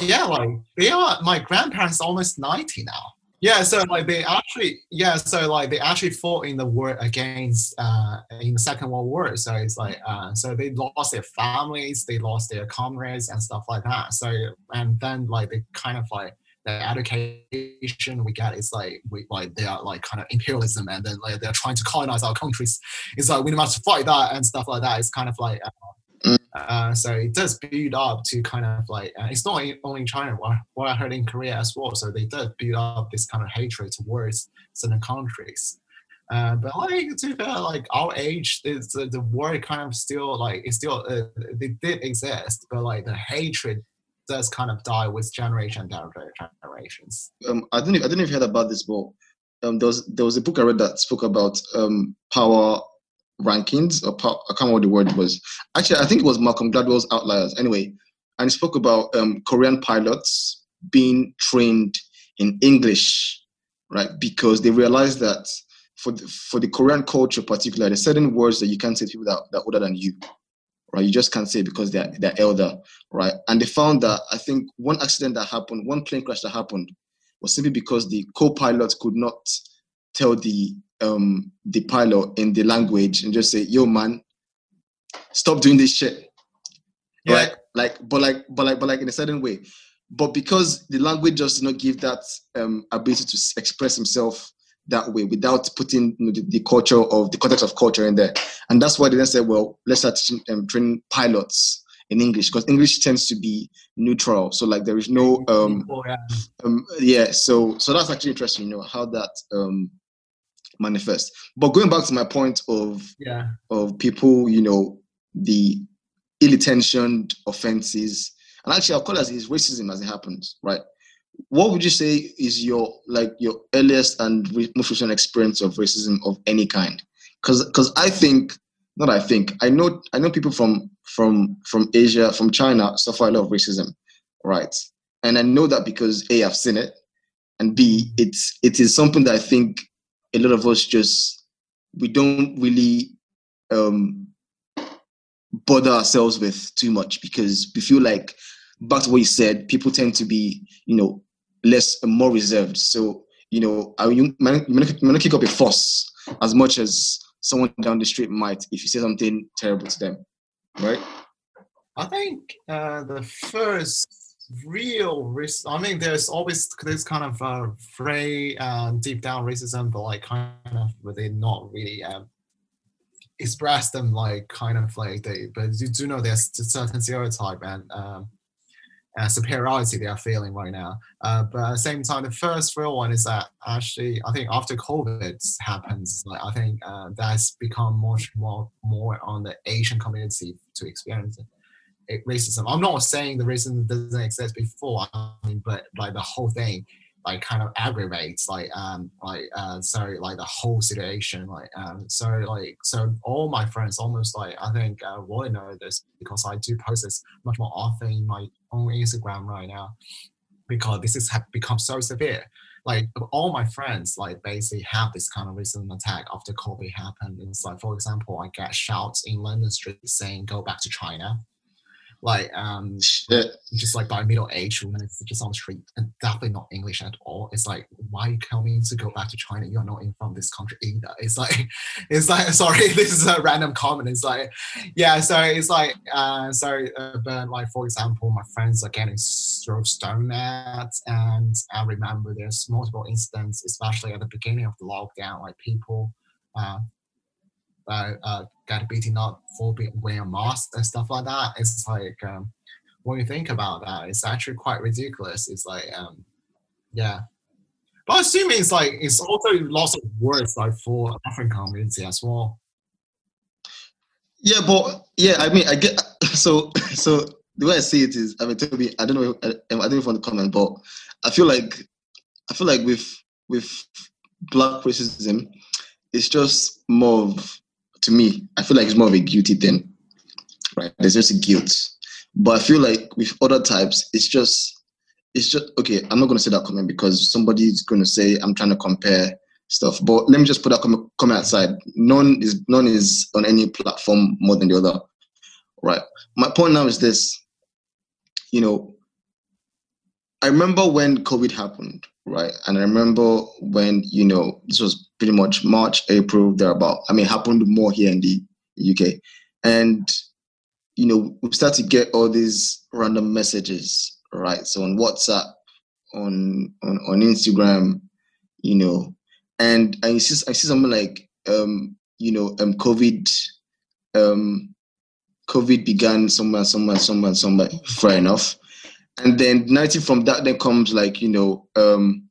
Speaker 5: yeah, like they are my grandparents are almost 90 now. Yeah, so like they actually yeah, so like they actually fought in the war against uh in the Second World War. So it's like uh so they lost their families, they lost their comrades and stuff like that. So and then like they kind of like the education we get is like we like they are like kind of imperialism and then like they're trying to colonize our countries. It's like we must fight that and stuff like that. It's kind of like uh, so it does build up to kind of like uh, it's not only China. What, I heard in Korea as well. So they did build up this kind of hatred towards certain countries. Uh, but like to fair, like our age, is the, the war kind of still like it's still uh, they did exist, but like the hatred does kind of die with generation after generations.
Speaker 2: Um, I don't know. I don't know if you heard about this, book. um, there was there was a book I read that spoke about um power rankings or power, I can't remember what the word was. Actually, I think it was Malcolm Gladwell's Outliers. Anyway, and he spoke about um, Korean pilots being trained in English, right? Because they realized that for the, for the Korean culture, particularly, there's certain words that you can't say to people that, that are older than you, right? You just can't say because they're they're elder, right? And they found that I think one accident that happened, one plane crash that happened, was simply because the co-pilot could not tell the um the pilot in the language and just say, "Yo, man, stop doing this shit."
Speaker 5: Yeah.
Speaker 2: Right? Like, but like, but like, but like in a certain way. But because the language just did not give that um, ability to express himself that way without putting you know, the, the culture of the context of culture in there, and that's why they then said, well, let's start teaching, um, training pilots in English because English tends to be neutral. So like there is no um,
Speaker 5: Oh, yeah.
Speaker 2: um yeah so so that's actually interesting you know how that um manifests but going back to my point of
Speaker 5: yeah.
Speaker 2: of people you know the ill-intentioned offenses and actually i'll call it as is racism as it happens right? What would you say is your like your earliest and most recent experience of racism of any kind? Because because i think not i think i know i know people from from from asia from china suffer a lot of racism right? And i know that because a i've seen it and b it's it is something that i think a lot of us just we don't really um bother ourselves with too much because we feel like back to what you said people tend to be you know less more reserved. So you know I- you might, not- kick up a fuss as much as someone down the street might if you say something terrible to them right?
Speaker 5: I think uh, the first real risk. I mean, there's always this kind of uh, fray, uh, deep down racism, but like kind of, but they not really um, express them like kind of like they. But you do know there's a certain stereotype and um, uh, superiority they are feeling right now. Uh, but at the same time, the first real one is that actually, I think after COVID happens, like I think uh, that's become much more more on the Asian community to experience it- racism. I'm not saying the racism doesn't exist before, I mean, but like the whole thing, like kind of aggravates, like um, like uh, sorry, like the whole situation, like um, so like so all my friends almost like I think uh, will know this because I do post this much more often in my own Instagram right now because this has become so severe. Like all my friends, like basically have this kind of racism attack after COVID happened. It's like, for example, I get shouts in London street saying "Go back to China," like um just like by middle aged women it's just on the street and definitely not english at all. It's like why you tell me to go back to china? You're not in from this country either. It's like (laughs) it's like sorry (laughs) this is a random comment. It's like yeah so it's like uh sorry uh, but like for example my friends are getting thrown stone at and i remember there's multiple incidents especially at the beginning of the lockdown like people uh uh, uh, got beaten up for be- wearing a mask and stuff like that. It's like um, when you think about that, it's actually quite ridiculous. It's like, um, yeah. But assuming it's like it's also lots of words like for African community as well.
Speaker 2: Yeah, but yeah, I mean, I get (laughs) so (laughs) so the way I see it is, I mean, Toby, I don't know, I, I don't want to comment, but I feel like I feel like with with black racism, it's just more of to me. I feel like it's more of a guilty thing, right? There's just guilt, but I feel like with other types, it's just it's just okay. I'm not gonna say that comment because somebody's gonna say I'm trying to compare stuff. But let me just put that comment, comment aside. None is none is on any platform more than the other, right? My point now is this. You know, I remember when COVID happened, right? And I remember when you know this was pretty much March, April, thereabout. I mean, happened more here in the UK, and you know we start to get all these random messages, right? So on WhatsApp, on on on Instagram, you know, and I see I see something like um, you know um COVID um COVID began somewhere, somewhere, somewhere, somewhere. Fair enough. And then narrative from that then comes like you know um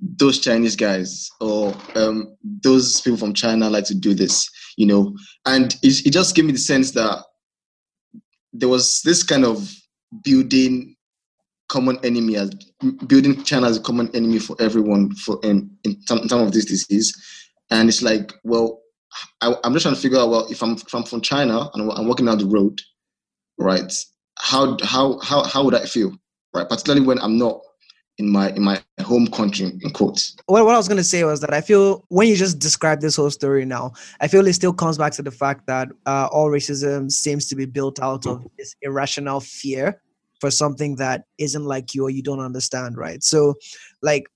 Speaker 2: those Chinese guys or um those people from China like to do this, you know, and it, it just gave me the sense that there was this kind of building common enemy as building China as a common enemy for everyone for in in in term of this disease, and it's like, well, I, I'm just trying to figure out, well, if I'm if I'm from China and I'm walking down the road, right? How how how how would I feel, right? Particularly when I'm not in my in my home country in quotes
Speaker 6: what, what i was going to say was that i feel when you just describe this whole story now i feel it still comes back to the fact that uh, all racism seems to be built out of this irrational fear for something that isn't like you or you don't understand right so like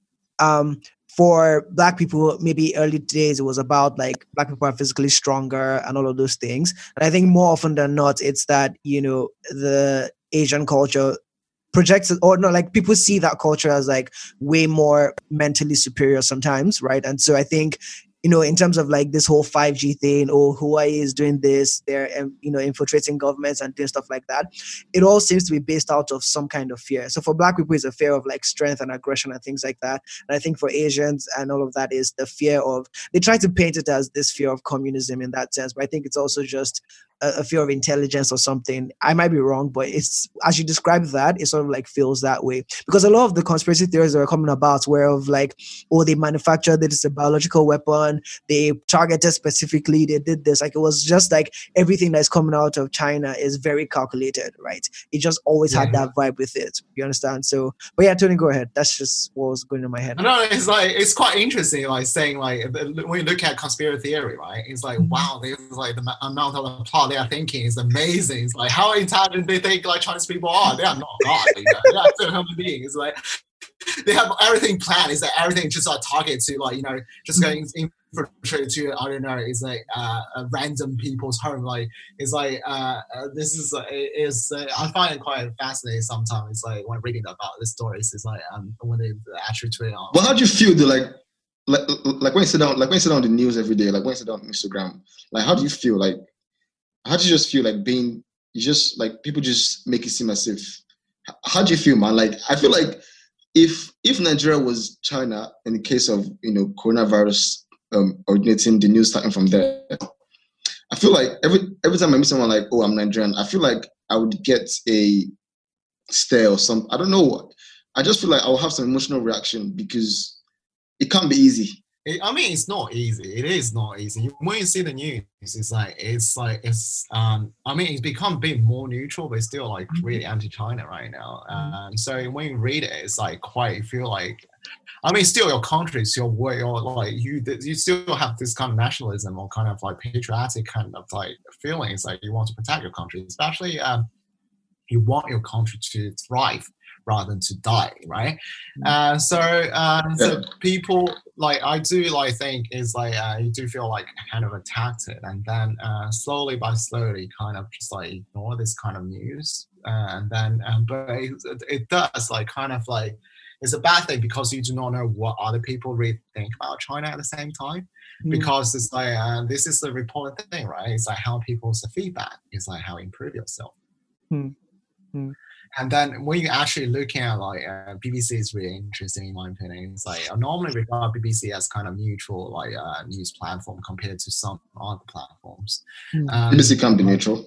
Speaker 6: um for black people maybe early days it was about like black people are physically stronger and all of those things. And i think more often than not it's that you know the asian culture projects or no like people see that culture as like way more mentally superior sometimes right? And so i think you know, in terms of like this whole 5G thing, or Huawei is doing this, they're um, you know infiltrating governments and doing stuff like that. It all seems to be based out of some kind of fear. So for Black people, it's a fear of like strength and aggression and things like that. And I think for Asians and all of that is the fear of they try to paint it as this fear of communism in that sense, but I think it's also just a, a fear of intelligence or something. I might be wrong, but it's as you describe that, it sort of like feels that way because a lot of the conspiracy theories that are coming about were of like, oh, they manufactured this a biological weapon, they targeted specifically, they did this. Like it was just like everything that's coming out of China is very calculated, right? It just always yeah. had that vibe with it. You understand? So, but yeah, Tony, go ahead. That's just what was going in my head.
Speaker 5: No, it's like it's quite interesting, like saying like when you look at conspiracy theory, right? It's like mm-hmm. wow, there's like the amount of plot they are thinking is amazing. It's like how intelligent they think like Chinese people are. They are not (laughs) God. You know? They are still human beings. Like they have everything planned. Is that everything just like target to like you know just going infiltrate to I don't know. It's like uh, random people's home. Like it's like uh, uh, this is uh, is uh, I find it quite fascinating sometimes. It's like when reading about the stories, it's like um when they actually tweet on.
Speaker 2: Well, how do you feel? The like like, like when you sit down, like when you sit down on the news every day, like when you sit down on Instagram, like how do you feel? Like how do you just feel like being you just like people just make it seem as if how do you feel man like i feel like if if nigeria was china in the case of you know coronavirus um, originating the news starting from there i feel like every every time i meet someone like oh i'm nigerian i feel like i would get a stare or some i don't know what. i just feel like i'll have some emotional reaction because it can't be easy
Speaker 5: I mean, it's not easy. It is not easy. When you see the news, it's like it's like it's. Um, I mean, it's become a bit more neutral, but it's still like really anti-China right now. And so when you read it, it's like quite feel like. I mean, still your country, it's your way, or like you, you still have this kind of nationalism or kind of like patriotic kind of like feelings. Like you want to protect your country, especially um, you want your country to thrive rather than to die, right? Mm. Uh, so, uh, so people like I do like think is like uh, you do feel like kind of attacked it, and then uh, slowly by slowly, kind of just like ignore this kind of news, uh, and then um, but it, it does like kind of like it's a bad thing because you do not know what other people really think about China at the same time. Mm. Because it's like uh, this is the reported thing, right? It's like how people's feedback. is like how improve yourself.
Speaker 6: Mm. Mm.
Speaker 5: And then when you actually looking at like uh, BBC is really interesting in my opinion. It's like I normally regard BBC as kind of neutral like uh, news platform compared to some other platforms.
Speaker 2: Mm. Um, BBC can be neutral.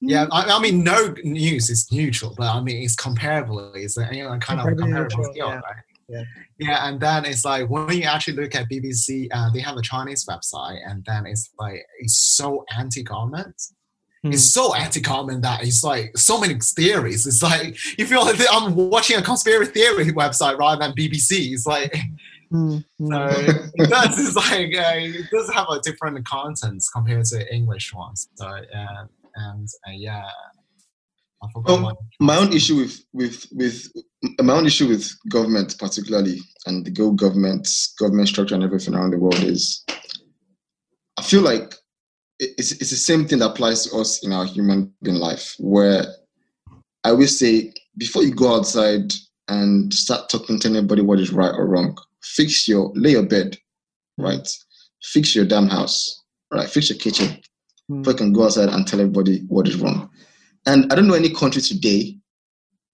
Speaker 5: Yeah, I, I, mean, no news is neutral, but I mean, it's comparable. It's a, you know, kind of comparable skill, yeah. right? Yeah. yeah, and then it's like when you actually look at BBC, uh, they have a Chinese website, and then it's like it's so anti-government Mm. It's so anti-common that it's like so many theories. It's like if you feel like I'm watching a conspiracy theory website rather than BBC. It's like (laughs) mm. so it does. It's like uh, it does have a different contents compared to English ones. So uh, and uh, yeah.
Speaker 2: Um, my, my own issue with with with my own issue with government particularly and the go government government structure and everything around the world is I feel like it's, it's the same thing that applies to us in our human being life where i always say before you go outside and start talking to anybody what is right or wrong fix your lay your bed right? Fix your damn house right? Fix your kitchen mm. before you can go outside and tell everybody what is wrong. And i don't know any country today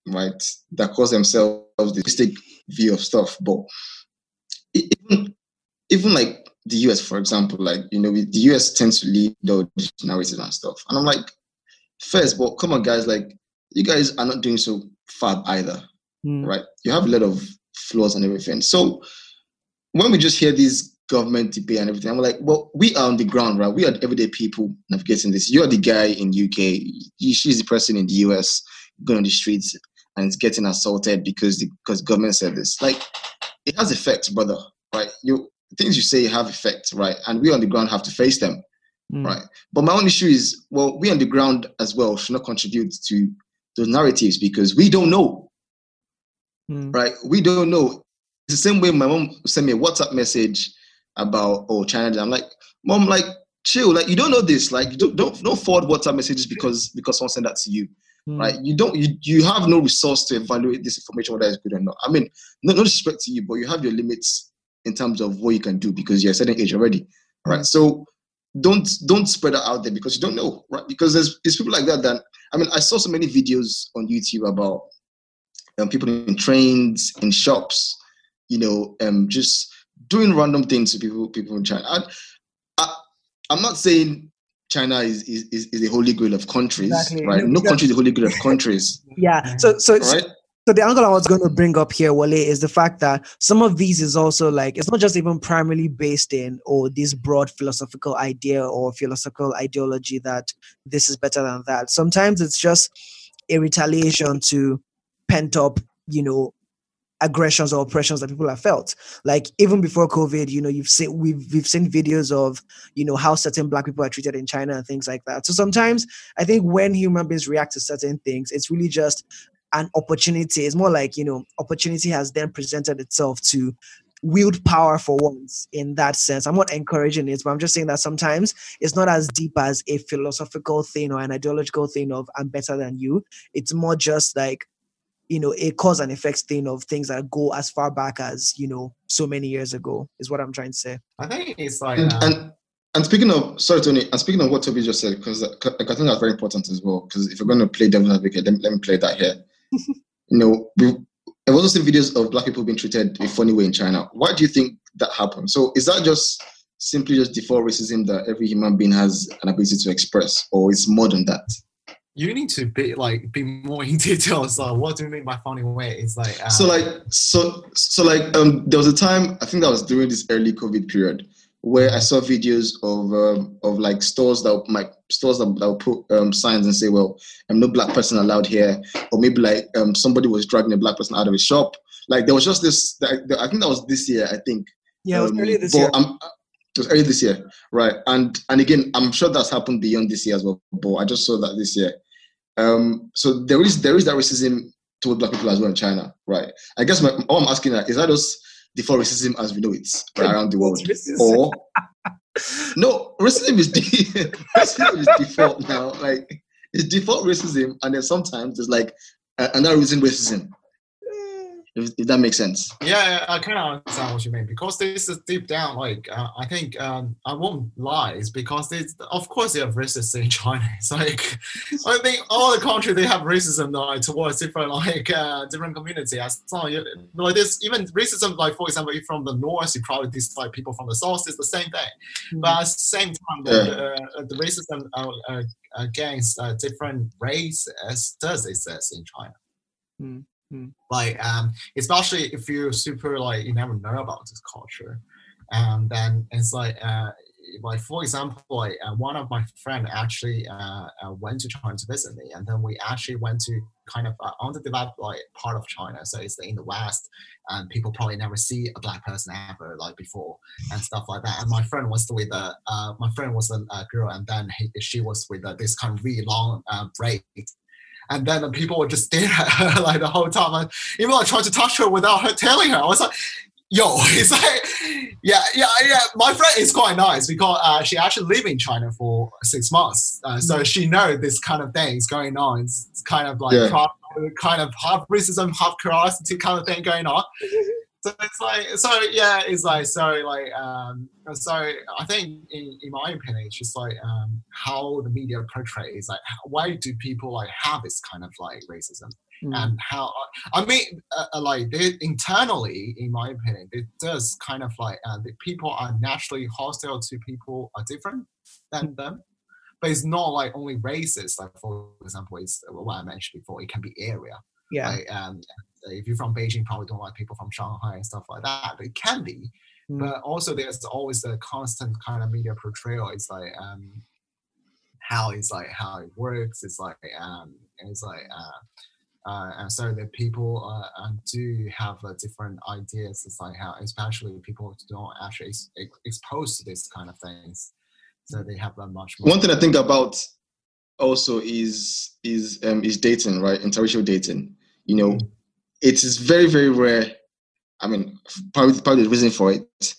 Speaker 2: right that calls themselves the mistake view of stuff but even even like the US, for example, like, you know, the US tends to lead the narrative and stuff. And I'm like, first, but come on, guys, like, you guys are not doing so fab either, mm. right? You have a lot of flaws and everything. So when we just hear these government debate and everything, I'm like, well, we are on the ground, right? We are everyday people navigating this. You're the guy in UK. She's the person in the US going on the streets. and it's getting assaulted because the because government said this. Like it has effects, brother. Right? You things you say have effects, right? And we on the ground have to face them,
Speaker 6: Mm.
Speaker 2: right? But my own issue is, well, we on the ground as well should not contribute to those narratives because we don't know,
Speaker 6: Mm.
Speaker 2: right? We don't know. It's the same way my mom sent me a WhatsApp message about oh China. I'm like, mom, like chill, like you don't know this, like don't don't don't forward WhatsApp messages because because someone sent that to you,
Speaker 6: Mm.
Speaker 2: right? You don't you you have no resource to evaluate this information whether it's good or not. I mean, no, no disrespect to you, but you have your limits in terms of what you can do because you're a certain age already, right? So don't don't spread that out there because you don't know, right? Because there's there's people like that that I mean, I saw so many videos on YouTube about um, people in trains, in shops, you know, um, just doing random things to people people in China. I, I, I'm not saying China is, is, is, is a holy grail of countries,
Speaker 6: Exactly.
Speaker 2: right?
Speaker 6: No,
Speaker 2: No country is a holy grail of countries, (laughs)
Speaker 6: Yeah. So so so,
Speaker 2: right?
Speaker 6: so the angle I was going to bring up here, Wale, is the fact that some of these is also like it's not just even primarily based in or this broad philosophical idea or philosophical ideology that this is better than that. Sometimes it's just a retaliation to pent up, you know, aggressions or oppressions that people have felt. Like even before COVID, you know, you've seen we've we've seen videos of you know how certain black people are treated in China and things like that. So sometimes I think when human beings react to certain things, it's really just an opportunity. It's more like, you know, opportunity has then presented itself to wield power for once in that sense. I'm not encouraging it, but I'm just saying that sometimes it's not as deep as a philosophical thing or an ideological thing of I'm better than you. It's more just like, you know, a cause and effect thing of things that go as far back as, you know, so many years ago, is what I'm trying to say.
Speaker 5: I think it's like
Speaker 2: And,
Speaker 5: um,
Speaker 2: and and speaking of sorry Tony, and speaking of what Toby just said, because I think that's very important as well. Because if you're going to play devil's advocate, let me, let me play that here. (laughs) you know, we, I've also seen videos of black people being treated a funny way in China. Why do you think that happened? So is that just simply just default racism that every human being has an ability to express, or is more than that?
Speaker 5: you need to be like be more in (laughs) details. Like, what do you mean by funny way? It's like uh,
Speaker 2: so like so so like um there was a time I think that was during this early COVID period where I saw videos of um, of like stores that like stores that, that would put um, signs and say, well, I'm no black person allowed here, or maybe like um somebody was dragging a black person out of a shop. Like there was just this. I think that was this year. I think.
Speaker 6: Yeah, it was
Speaker 2: Um,
Speaker 6: earlier this year.
Speaker 2: I'm- it was earlier this year, right? And and again, I'm sure that's happened beyond this year as well. But I just saw that this year. Um, so there is there is that racism toward black people as well in China, right? I guess my, all I'm asking that is that just default racism as we know it around the world, or (laughs) no racism is de- (laughs) racism is default now. Like it's default racism, and then sometimes there's like a- another reason racism. If, if that makes sense.
Speaker 5: Yeah, I kind of understand what you mean because this is deep down. Like, uh, I think um, I won't lie. It's because it's of course they have racism in China. It's like I think all the country they have racism like towards different like uh, different community. As long you, like this, even racism. Like for example, if from the north, you probably dislike people from the south. It's the same thing. But at the same time, the,
Speaker 2: Yeah.
Speaker 5: the, the racism uh, uh, against uh, different races does exist in China.
Speaker 6: Hmm, hmm.
Speaker 5: Like, um, especially if you're super like you never know about this culture, and then it's like, uh, like for example, like uh, one of my friend actually uh, uh, went to China to visit me, and then we actually went to kind of uh, underdeveloped like part of China, so it's in the west, and people probably never see a black person ever like before and stuff like that. And my friend was with a uh, my friend was a, girl, and then he, she was with uh, this kind of really long braid. And then the people would just stare at her (laughs) like the whole time. Even I tried to touch her without her telling her. I was like, yo, (laughs) it's like, yeah, yeah, yeah. My friend is quite nice because uh, she actually lived in China for six months. Uh, so she knows this kind of thing is going on. It's, it's kind of like
Speaker 2: Yeah.
Speaker 5: kind of half racism, half curiosity kind of thing going on. (laughs) So it's like, so yeah, it's like, so like, um, so I think in, in my opinion, it's just like um, how the media portrays, like, how, why do people like have this kind of like racism?
Speaker 6: Mm.
Speaker 5: and how I mean, uh, uh, like they, internally, in my opinion, it does kind of like uh, the people are naturally hostile to people are different than them, but it's not like only racist. Like for example, it's what I mentioned before. It can be area.
Speaker 6: Yeah.
Speaker 5: Like, um, if you're from Beijing, probably don't like people from Shanghai and stuff like that. But it can be.
Speaker 6: Mm.
Speaker 5: But also, there's always a constant kind of media portrayal. It's like um, how it's like how it works. It's like um, it's like uh, uh, and so the people uh, do have uh, different ideas. It's like how, especially people who don't actually ex- exposed to this kind of things, so they have a much.
Speaker 2: More One thing I think about also is is um, is dating, right? Interracial dating. You know, mm-hmm. It is very very rare. I mean, probably probably the reason for it,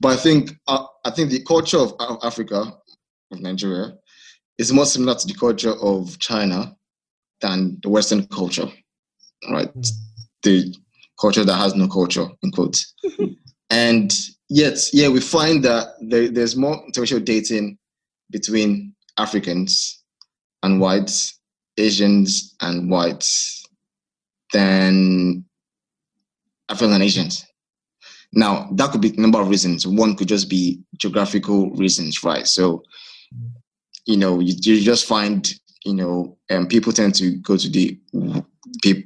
Speaker 2: but I think uh, I think the culture of Africa, of Nigeria, is more similar to the culture of China than the Western culture, right? Mm. The culture that has no culture, in quotes. (laughs) and yet, yeah, we find that there, there's more interracial dating between Africans and whites, Asians and whites than African Asians. Now, that could be a number of reasons. One could just be geographical reasons, right? So, you know, you, you just find you know, um, people tend to go to the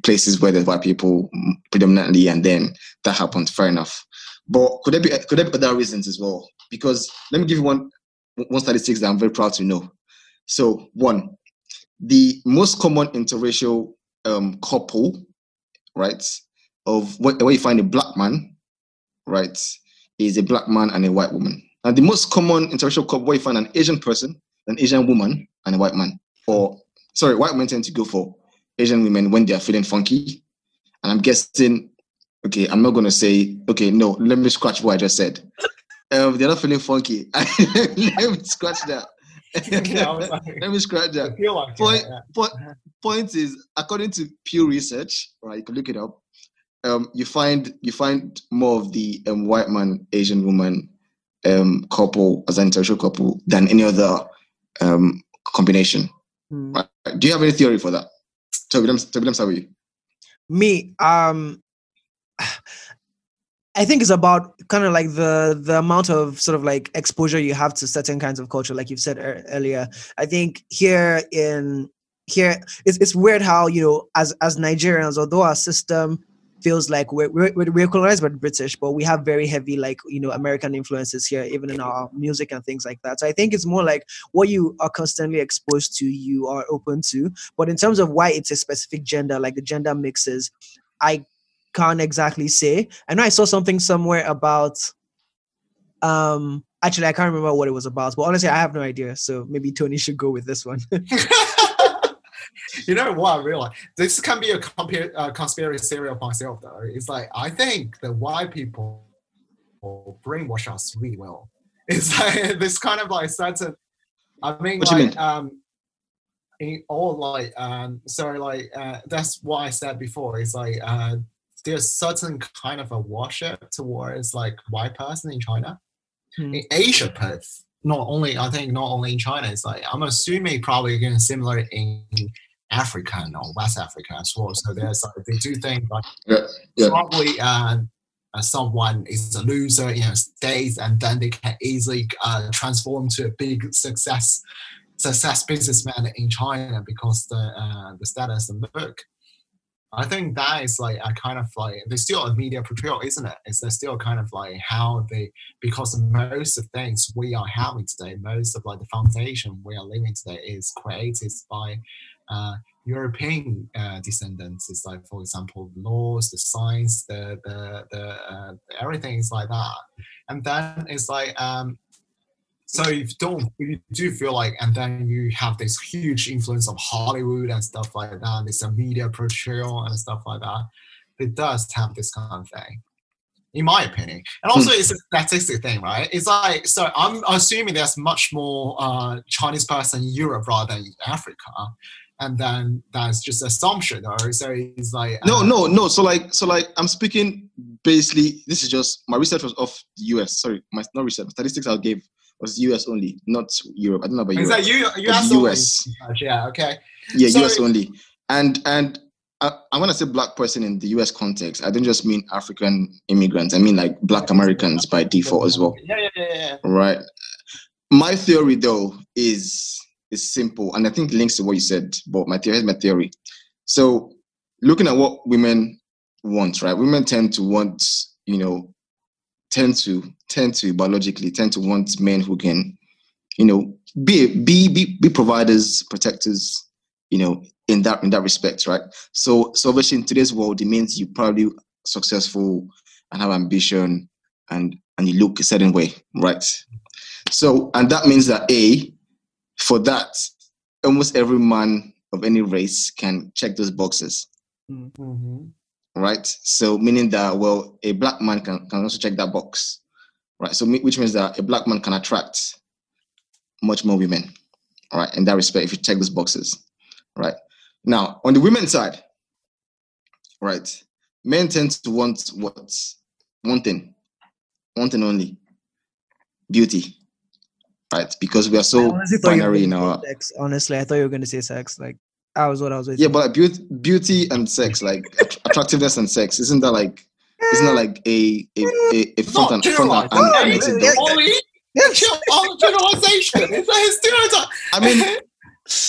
Speaker 2: places where there's white people predominantly, and then that happens. Fair enough. But could there be could there be other reasons as well? Because let me give you one one statistics that I'm very proud to know. So one, the most common interracial um, couple, right, of where, where you find a black man, right, is a black man and a white woman. And the most common interracial couple where you find an Asian person, an Asian woman, and a white man Or sorry, white men tend to go for Asian women when they are feeling funky. And I'm guessing, okay, I'm not gonna say, okay, no, let me scratch what I just said. Um, they're not feeling funky. (laughs) let me scratch that. (laughs) let me scratch that. Like point, yeah. point, point is, according to Pew Research, right? You can look it up. Um, you find you find more of the um, white man Asian woman um, couple as an interracial couple than any other um, combination. Mm. Do you have any theory for that? Toby, Toby, how are you?
Speaker 6: Me, um, I think it's about kind of like the the amount of sort of like exposure you have to certain kinds of culture, like you've said earlier. I think here in here it's, it's weird how you know as as Nigerians, although our system feels like we're, we're, we're colonized by the British, but we have very heavy, like, you know, American influences here, even in our music and things like that. So I think it's more like what you are constantly exposed to, you are open to. But in terms of why it's a specific gender, like the gender mixes, I can't exactly say. I know I saw something somewhere about, um, actually, I can't remember what it was about, but honestly, I have no idea. So maybe Tony should go with this one. (laughs) (laughs)
Speaker 5: you know what I realized? This can be a compa- uh, conspiracy theory of myself, though. It's like I think the white people or brainwash us really well. (laughs) It's like this kind of like certain. I mean, what like um, in all like um, so like uh, that's what I said before. It's like uh, there's certain kind of a worship towards like white person in China. Hmm. In Asia, Perth, not only I think not only in China, it's like I'm assuming probably again similar in African or West Africa as well. So there's like they do think like yeah, yeah. probably uh, uh, someone is a loser, you know, stays and then they can easily uh, transform to a big success success businessman in China because the uh, the status and the book. I think that is like a kind of like there's still a media portrayal, isn't it? it? Is there still kind of like how they because most of things we are having today, most of like the foundation we are living today is created by uh, European uh, descendants. It's like, for example, laws, the science, the the the uh, everything is like that. And then it's like, um, so if you don't, you do feel like, and then you have this huge influence of Hollywood and stuff like that. This a media portrayal and stuff like that. It does have this kind of thing in my opinion. And also, it's a statistic thing, right? It's like, so I'm assuming there's much more uh, Chinese person in Europe rather than in Africa and then that's just assumption or so it's like
Speaker 2: uh, no no no so like so like i'm speaking basically this is just my research was off the us sorry my not research statistics i gave was us only not europe i don't know about
Speaker 5: is
Speaker 2: europe
Speaker 5: that you us, US. yeah okay
Speaker 2: yeah us only and and uh, I, I'm gonna say black person in the U.S. context. I don't just mean African immigrants. I mean like Black Americans by default as well.
Speaker 5: Yeah, yeah, yeah. yeah.
Speaker 2: Right. My theory, though, is is simple, and I think links to what you said. But my theory is my theory. So, looking at what women want, right? Women tend to want, you know, tend to tend to biologically tend to want men who can, you know, be be be, be providers, protectors, you know, in that in that respect, right? So, so in today's world, it means you probably successful and have ambition and and you look a certain way, right? So, and that means that a for that, almost every man of any race can check those boxes,
Speaker 5: Mm-hmm.
Speaker 2: Right? So, meaning that well, a black man can, can also check that box, right? So, which means that a black man can attract much more women, right? In that respect, if you check those boxes, right? Now, on the women's side, right, men tend to want what? One thing, one thing only beauty, right? Because we are so
Speaker 6: honestly thought you were
Speaker 2: binary in our
Speaker 6: sex. Honestly, I thought you were going to say sex. Like, that was what I was waiting.
Speaker 2: yeah, but like beauty, beauty and sex, like (laughs) attractiveness and sex, isn't that like isn't that like a a a, a front and front and, and, and
Speaker 6: yeah,
Speaker 2: exit door?
Speaker 5: Only (laughs) generalization. It's a stereotype.
Speaker 2: I mean, (laughs)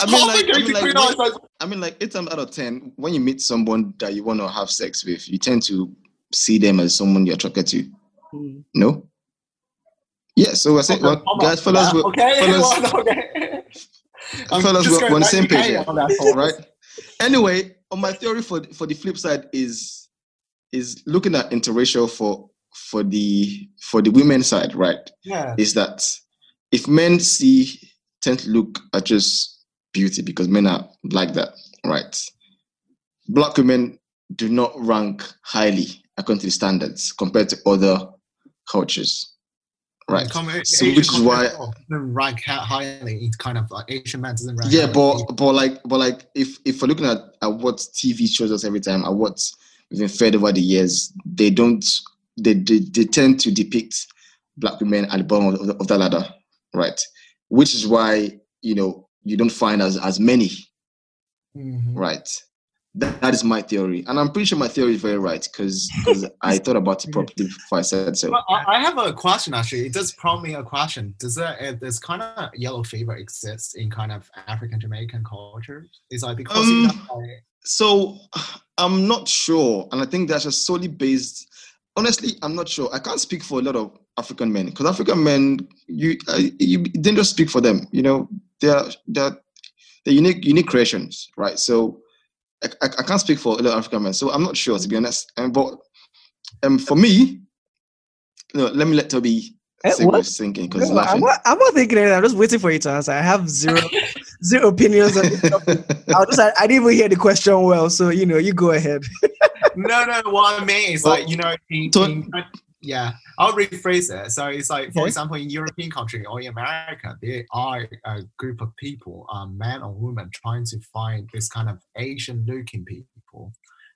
Speaker 2: I mean, like,
Speaker 5: big
Speaker 2: I mean, like, when- I mean, like eight times out of ten, when you meet someone that you want to have sex with, you tend to see them as someone you're attracted to.
Speaker 6: Mm.
Speaker 2: No. Yeah. So we're saying, well, guys, fellas, we're,
Speaker 5: okay,
Speaker 2: fellas-
Speaker 5: okay. I'm
Speaker 2: fellas,
Speaker 5: just
Speaker 2: we're, on the same page
Speaker 5: on that point.
Speaker 2: right? Anyway, on my theory for for the flip side is is looking at interracial for for the for the women side, right?
Speaker 5: Yeah.
Speaker 2: is that if men see tend to look at just beauty because men are like that, right? Black women do not rank highly according to the standards compared to other cultures, right? So which is why-
Speaker 5: doesn't rank highly. It's kind of like Asian man doesn't rank.
Speaker 2: Yeah,
Speaker 5: highly.
Speaker 2: but but like but like if if we're looking at, at what TV shows us every time, at what we've been fed over the years, they don't they they, they tend to depict black women at the bottom of the, of the ladder, right? Which is why you know you don't find as as many,
Speaker 5: Mhm.
Speaker 2: right? That, that is my theory, and I'm pretty sure my theory is very right because because (laughs) I thought about it properly before I said so.
Speaker 5: Well, I, I have a question actually. It does prompt me a question. Does that uh, this kind of yellow fever exist in kind of African Jamaican culture? Is like because you know,
Speaker 2: Um,
Speaker 5: like,
Speaker 2: So I'm not sure, and I think that's just solely based. Honestly, I'm not sure. I can't speak for a lot of African men because African men, you, uh, you didn't just speak for them. You know, they're they're they're unique unique creations, right? So I, I, I can't speak for a lot of African men. So I'm not sure to be honest. Um, but um, for me, no, let me let Toby
Speaker 6: Eh,
Speaker 2: say
Speaker 6: what?
Speaker 2: what he's thinking because he's
Speaker 6: No, I'm
Speaker 2: laughing.
Speaker 6: not, I'm not thinking anything. I'm just waiting for you to answer. I have zero (laughs) zero opinions on this topic. I, just, I, I didn't even hear the question well, so you know, you go ahead.
Speaker 5: no, no. What I mean is
Speaker 2: Well,
Speaker 5: like you know, in,
Speaker 2: to-
Speaker 5: in- yeah. I'll rephrase it. So it's like, for
Speaker 6: Okay.
Speaker 5: example, in European country or in America, there are a group of people, uh, men or women, trying to find this kind of Asian-looking people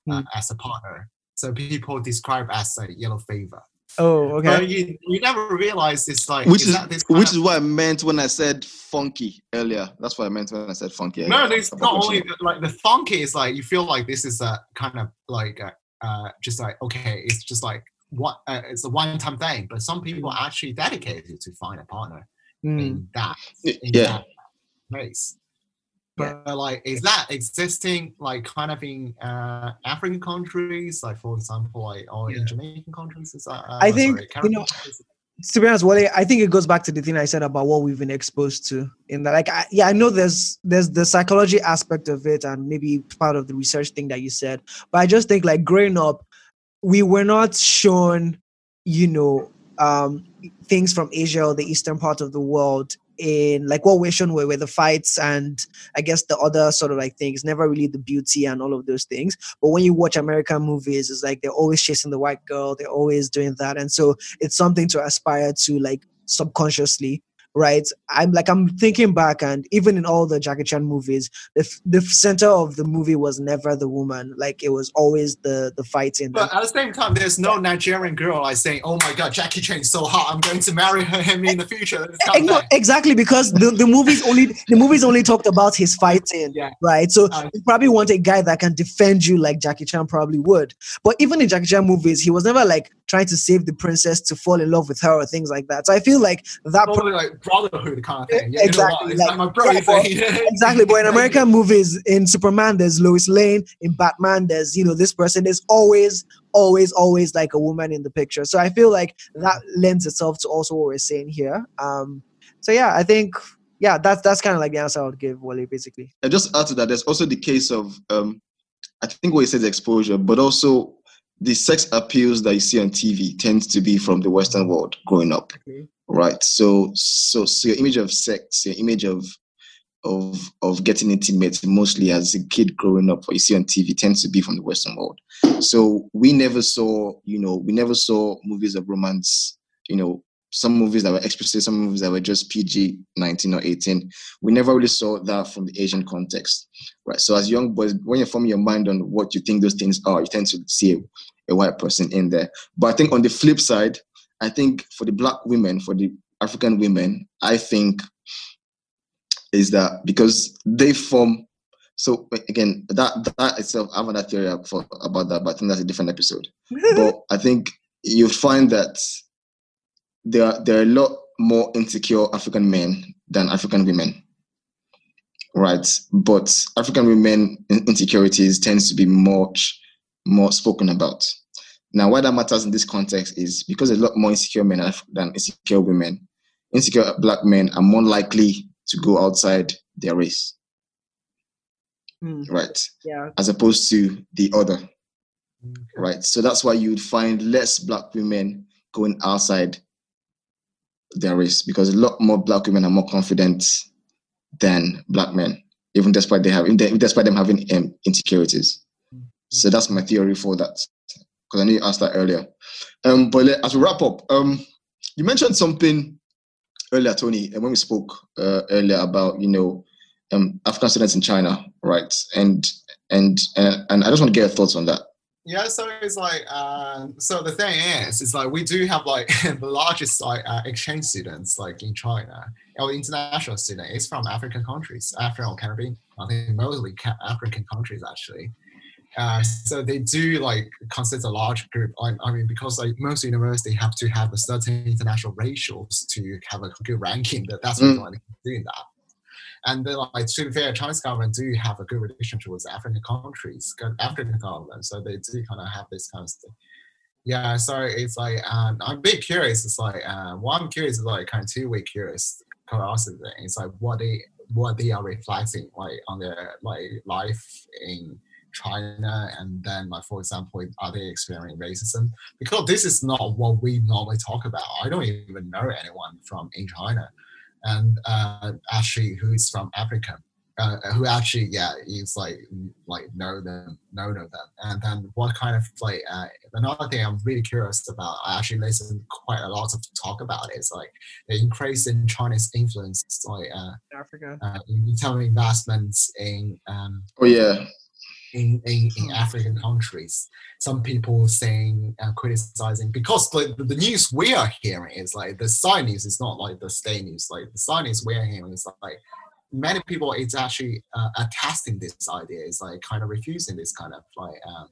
Speaker 5: uh,
Speaker 6: Hmm.
Speaker 5: as a partner. So people describe as a yellow fever.
Speaker 6: Oh,
Speaker 5: But
Speaker 6: okay.
Speaker 5: you, you never realize it's like
Speaker 2: which is,
Speaker 5: that this
Speaker 2: which is what I meant when I said funky earlier. That's what I meant when I said funky.
Speaker 5: no, it's not only like the funky is like you feel like this is a kind of like a, uh just like okay it's just like what uh, it's a one time thing but some people are actually dedicated to find a partner
Speaker 6: Mm.
Speaker 5: in that in
Speaker 2: yeah.
Speaker 5: that place
Speaker 6: Yeah.
Speaker 5: but like is that existing like kind of in uh african countries like for example like or
Speaker 6: Yeah.
Speaker 5: in jamaican countries is that uh,
Speaker 6: I think,
Speaker 5: sorry,
Speaker 6: you know, to be honest, Wale, I think it goes back to the thing I said about what we've been exposed to. In that, like, I, yeah, I know there's there's the psychology aspect of it, and maybe part of the research thing that you said. But I just think, like, growing up, we were not shown, you know, um, things from Asia or the eastern part of the world in like what we're shown were, were the fights and I guess the other sort of like things, never really the beauty and all of those things. But when you watch American movies, it's like they're always chasing the white girl, they're always doing that. And so it's something to aspire to like subconsciously right i'm like i'm thinking back and even in all the jackie chan movies the, f- the center of the movie was never the woman like it was always the the fighting
Speaker 5: But at the same time, there's no Nigerian girl like saying, "Oh my God, Jackie Chan is so hot. I'm going to marry her, him in the future."
Speaker 6: Eh, no, exactly because the, the movies only the movies only talked about his fighting
Speaker 5: Yeah.
Speaker 6: right so
Speaker 5: Uh,
Speaker 6: you probably want a guy that can defend you like jackie chan probably would but even in jackie chan movies he was never like trying to save the princess to fall in love with her or things like that so i feel like that pro-
Speaker 5: Probably like brotherhood kind of thing. You
Speaker 6: Exactly,
Speaker 5: know what?
Speaker 6: Like-
Speaker 5: like, my brother (laughs)
Speaker 6: yeah, but- exactly but in american movies in superman there's lois lane in batman there's you know this person there's always always always like a woman in the picture so i feel like that lends itself to also what we're saying here um so yeah i think yeah, that's that's kind of like the answer I would give Wale, basically.
Speaker 2: And just add to that, there's also the case of um, I think what he says exposure, but also the sex appeals that you see on TV tends to be from the Western world growing up,
Speaker 6: Okay.
Speaker 2: right? So, so, so your image of sex, your image of of of getting intimate, mostly as a kid growing up, what you see on TV tends to be from the Western world. So we never saw, you know, we never saw movies of romance, you know, some movies that were explicit, some movies that were just PG 19 or 18. We never really saw that from the Asian context, right? So as young boys, when you're forming your mind on what you think those things are, you tend to see a, a white person in there. But I think on the flip side, I think for the black women, for the African women, I think is that because they form. So again, that that itself, I have another theory for, about that, but I think that's a different episode. (laughs) but I think you find that there are, there are a lot more insecure African men than African women, right? But African women insecurities tends to be much more spoken about. Now, why that matters in this context is because there's a lot more insecure men than insecure women. Insecure black men are more likely to go outside their race,
Speaker 6: Mm,
Speaker 2: right?
Speaker 6: yeah.
Speaker 2: As opposed to the other,
Speaker 5: Okay.
Speaker 2: right? So that's why you would find less black women going outside their race because a lot more black women are more confident than black men, even despite they have, even despite them having um, insecurities. So that's my theory for that. Because I knew you asked that earlier. Um, but let- as we wrap up, um, you mentioned something earlier, Tony, and when we spoke uh, earlier about you know um, African students in China, right? And and and, and I just want to get your thoughts on that.
Speaker 5: Yeah, so it's like, uh, so the thing is, it's like we do have like (laughs) the largest like uh, exchange students like in China. Our international student is from African countries, African or Caribbean. I think mostly ca- African countries actually. Uh, so they do like consider a large group. I, I mean, because like most universities have to have a certain international ratios to have a good ranking. That that's
Speaker 2: Mm.
Speaker 5: why they're doing that. And then, like to be fair, Chinese government do have a good relationship with African countries, African government, so they do kind of have this kind of stuff. Yeah, so it's like um, I'm a bit curious. It's like uh, one I'm curious is like kind of two way curious curiosity thing. It's like what they what they are reflecting like on their like life in China, and then like for example, are they experiencing racism? Because this is not what we normally talk about. I don't even know anyone from in China and uh, actually who is from Africa, uh, who actually yeah is like like know them, know know them, and then what kind of like uh, another thing I'm really curious about. I actually listen quite a lot of talk about it, is like the increase in Chinese influence, like uh,
Speaker 6: Africa.
Speaker 5: uh, in terms of investments in um,
Speaker 2: Oh yeah,
Speaker 5: in, in, in African countries. Some people saying uh, criticizing because the, the news we are hearing is like the side news is not like the state news. Like the side news we are hearing is like many people it's actually uh, attesting this idea. Is like kind of refusing this kind of like um,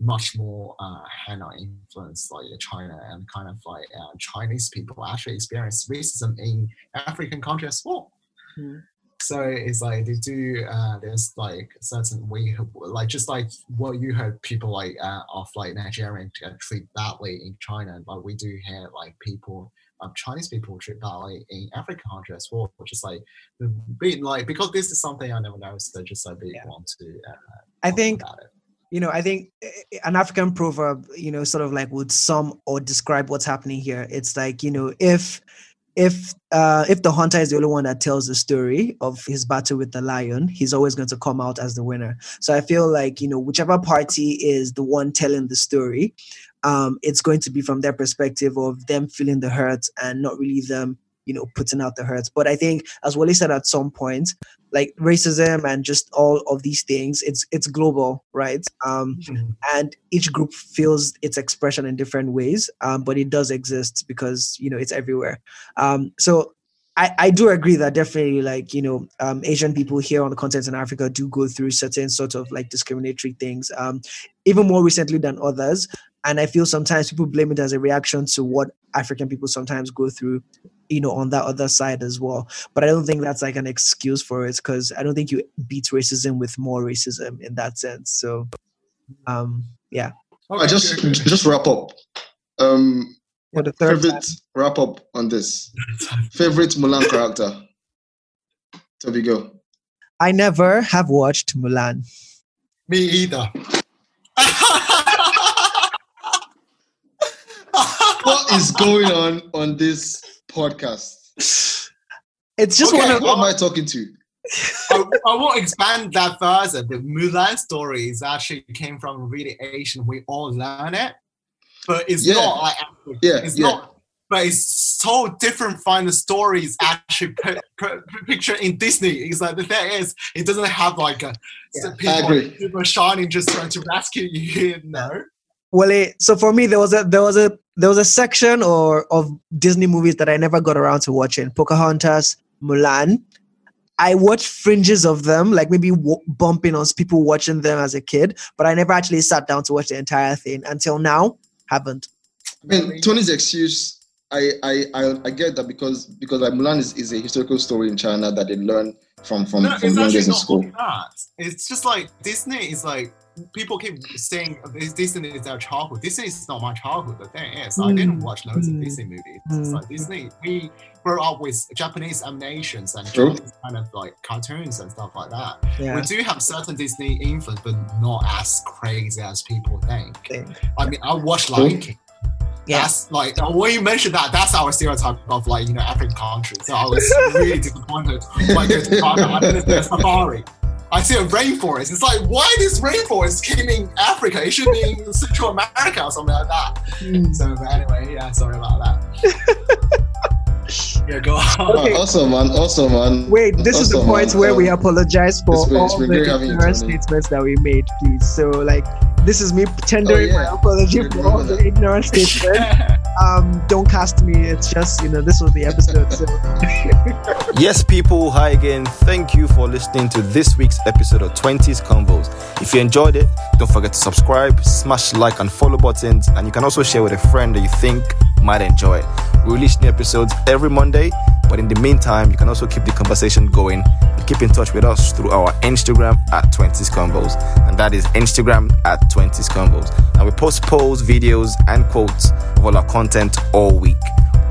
Speaker 5: much more uh, hand-on influence like China and kind of like uh, Chinese people actually experience racism in African countries as well.
Speaker 6: Hmm.
Speaker 5: So it's like they do. Uh, there's like certain way, like just like what you heard people like uh, of like Nigerian treat badly in China, but we do hear like people, um, Chinese people treat badly in African countries as well. Which is like, being like because this is something I never noticed. So just like really
Speaker 6: Yeah.
Speaker 5: want to. Uh,
Speaker 6: I think
Speaker 5: about it.
Speaker 6: you know, I think eh, an African proverb, you know, sort of like would sum or describe what's happening here. It's like, you know, if if uh if the hunter is the only one that tells the story of his battle with the lion, he's always going to come out as the winner. So I feel like, you know, whichever party is the one telling the story, um, it's going to be from their perspective of them feeling the hurt and not really them you know putting out the hurts. But i think as Wally said at some point like racism and just all of these things it's it's global right? Um and each group feels its expression in different ways um, but it does exist because you know it's everywhere. Um, so I, I do agree that definitely like you know um, asian people here on the continent in africa do go through certain sort of like discriminatory things um, even more recently than others and i feel sometimes people blame it as a reaction to what african people sometimes go through you know on that other side as well but i don't think that's like an excuse for it because i don't think you beat racism with more racism in that sense so um yeah
Speaker 2: I just just wrap up. Um,
Speaker 6: for the third time.
Speaker 2: wrap up on this. Favorite Mulan character. Toby, go.
Speaker 6: I never have watched Mulan.
Speaker 5: Me either. (laughs)
Speaker 2: What is going on on this podcast?
Speaker 6: It's just
Speaker 5: Okay,
Speaker 6: one of
Speaker 2: Who am I talking to?
Speaker 5: I, I will expand that further. The Mulan story is actually came from really Asian. We all learn it, but it's
Speaker 2: Yeah.
Speaker 5: not like
Speaker 2: Yeah,
Speaker 5: it's
Speaker 2: yeah.
Speaker 5: not. But it's so different from the stories actually put, put, put picture in Disney. It's like the thing is, it doesn't have like a
Speaker 6: Yeah.
Speaker 5: people super shining just trying to rescue you. (laughs) Here, no,
Speaker 6: well, it, so for me, there was a there was a there was a section or of Disney movies that I never got around to watching. Pocahontas, Mulan. I watched fringes of them, like maybe w- bumping on people watching them as a kid, but I never actually sat down to watch the entire thing until now. Haven't.
Speaker 2: I mean, Tony's excuse, I, I, I, I get that because because like Mulan is, is a historical story in China that they learn from from,
Speaker 5: no,
Speaker 2: from
Speaker 5: it's
Speaker 2: young
Speaker 5: actually
Speaker 2: in
Speaker 5: not
Speaker 2: school.
Speaker 5: that. It's just like Disney is like people keep saying this Disney is their childhood. Disney is not my childhood. The thing is, I didn't
Speaker 6: Mm.
Speaker 5: watch loads
Speaker 6: Mm.
Speaker 5: of Disney movies. It's
Speaker 6: Mm.
Speaker 5: like Disney. We grew up with Japanese animations and
Speaker 2: True.
Speaker 5: Japanese kind of like cartoons and stuff like that.
Speaker 6: Yeah.
Speaker 5: We do have certain Disney influence, but not as crazy as people think.
Speaker 6: Thing.
Speaker 5: I mean, I watched Lion King.
Speaker 6: Yeah.
Speaker 5: That's like when you mentioned that, that's our stereotype of like you know African countries. So I was (laughs) really disappointed when I go to Ghana. I didn't see a safari. I see a rainforest. It's like why this rainforest came in Africa? It should be in Central America or something like that.
Speaker 6: Mm.
Speaker 5: So but anyway, yeah, sorry about that. (laughs) yeah, go on.
Speaker 6: Okay.
Speaker 2: Uh, awesome, man. Awesome, man.
Speaker 6: Wait, this is the point
Speaker 2: man.
Speaker 6: where we
Speaker 2: Um,
Speaker 6: apologize for
Speaker 2: it's been- it's
Speaker 6: all the
Speaker 2: great having you,
Speaker 6: ignorant statements that we made, please. So, like, this is me tendering
Speaker 2: Oh,
Speaker 6: my
Speaker 2: yeah.
Speaker 6: apology for all the ignorant statements. (laughs) um, don't cast me. It's just, you know, this was the episode. So, (laughs)
Speaker 7: Yes, people, hi again. Thank you for listening to this week's episode of 20s Convos. If you enjoyed it, don't forget to subscribe, smash like and follow buttons, and you can also share with a friend that you think might enjoy. We release new episodes every Monday, but in the meantime, you can also keep the conversation going and keep in touch with us through our Instagram at 20s Convos, and that is Instagram at 20s Convos. And we post polls, videos, and quotes of all our content all week.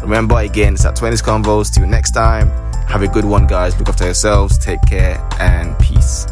Speaker 7: Remember, again, it's at 20s Convos. Till next time, have a good one, guys. Look after yourselves, take care, and peace.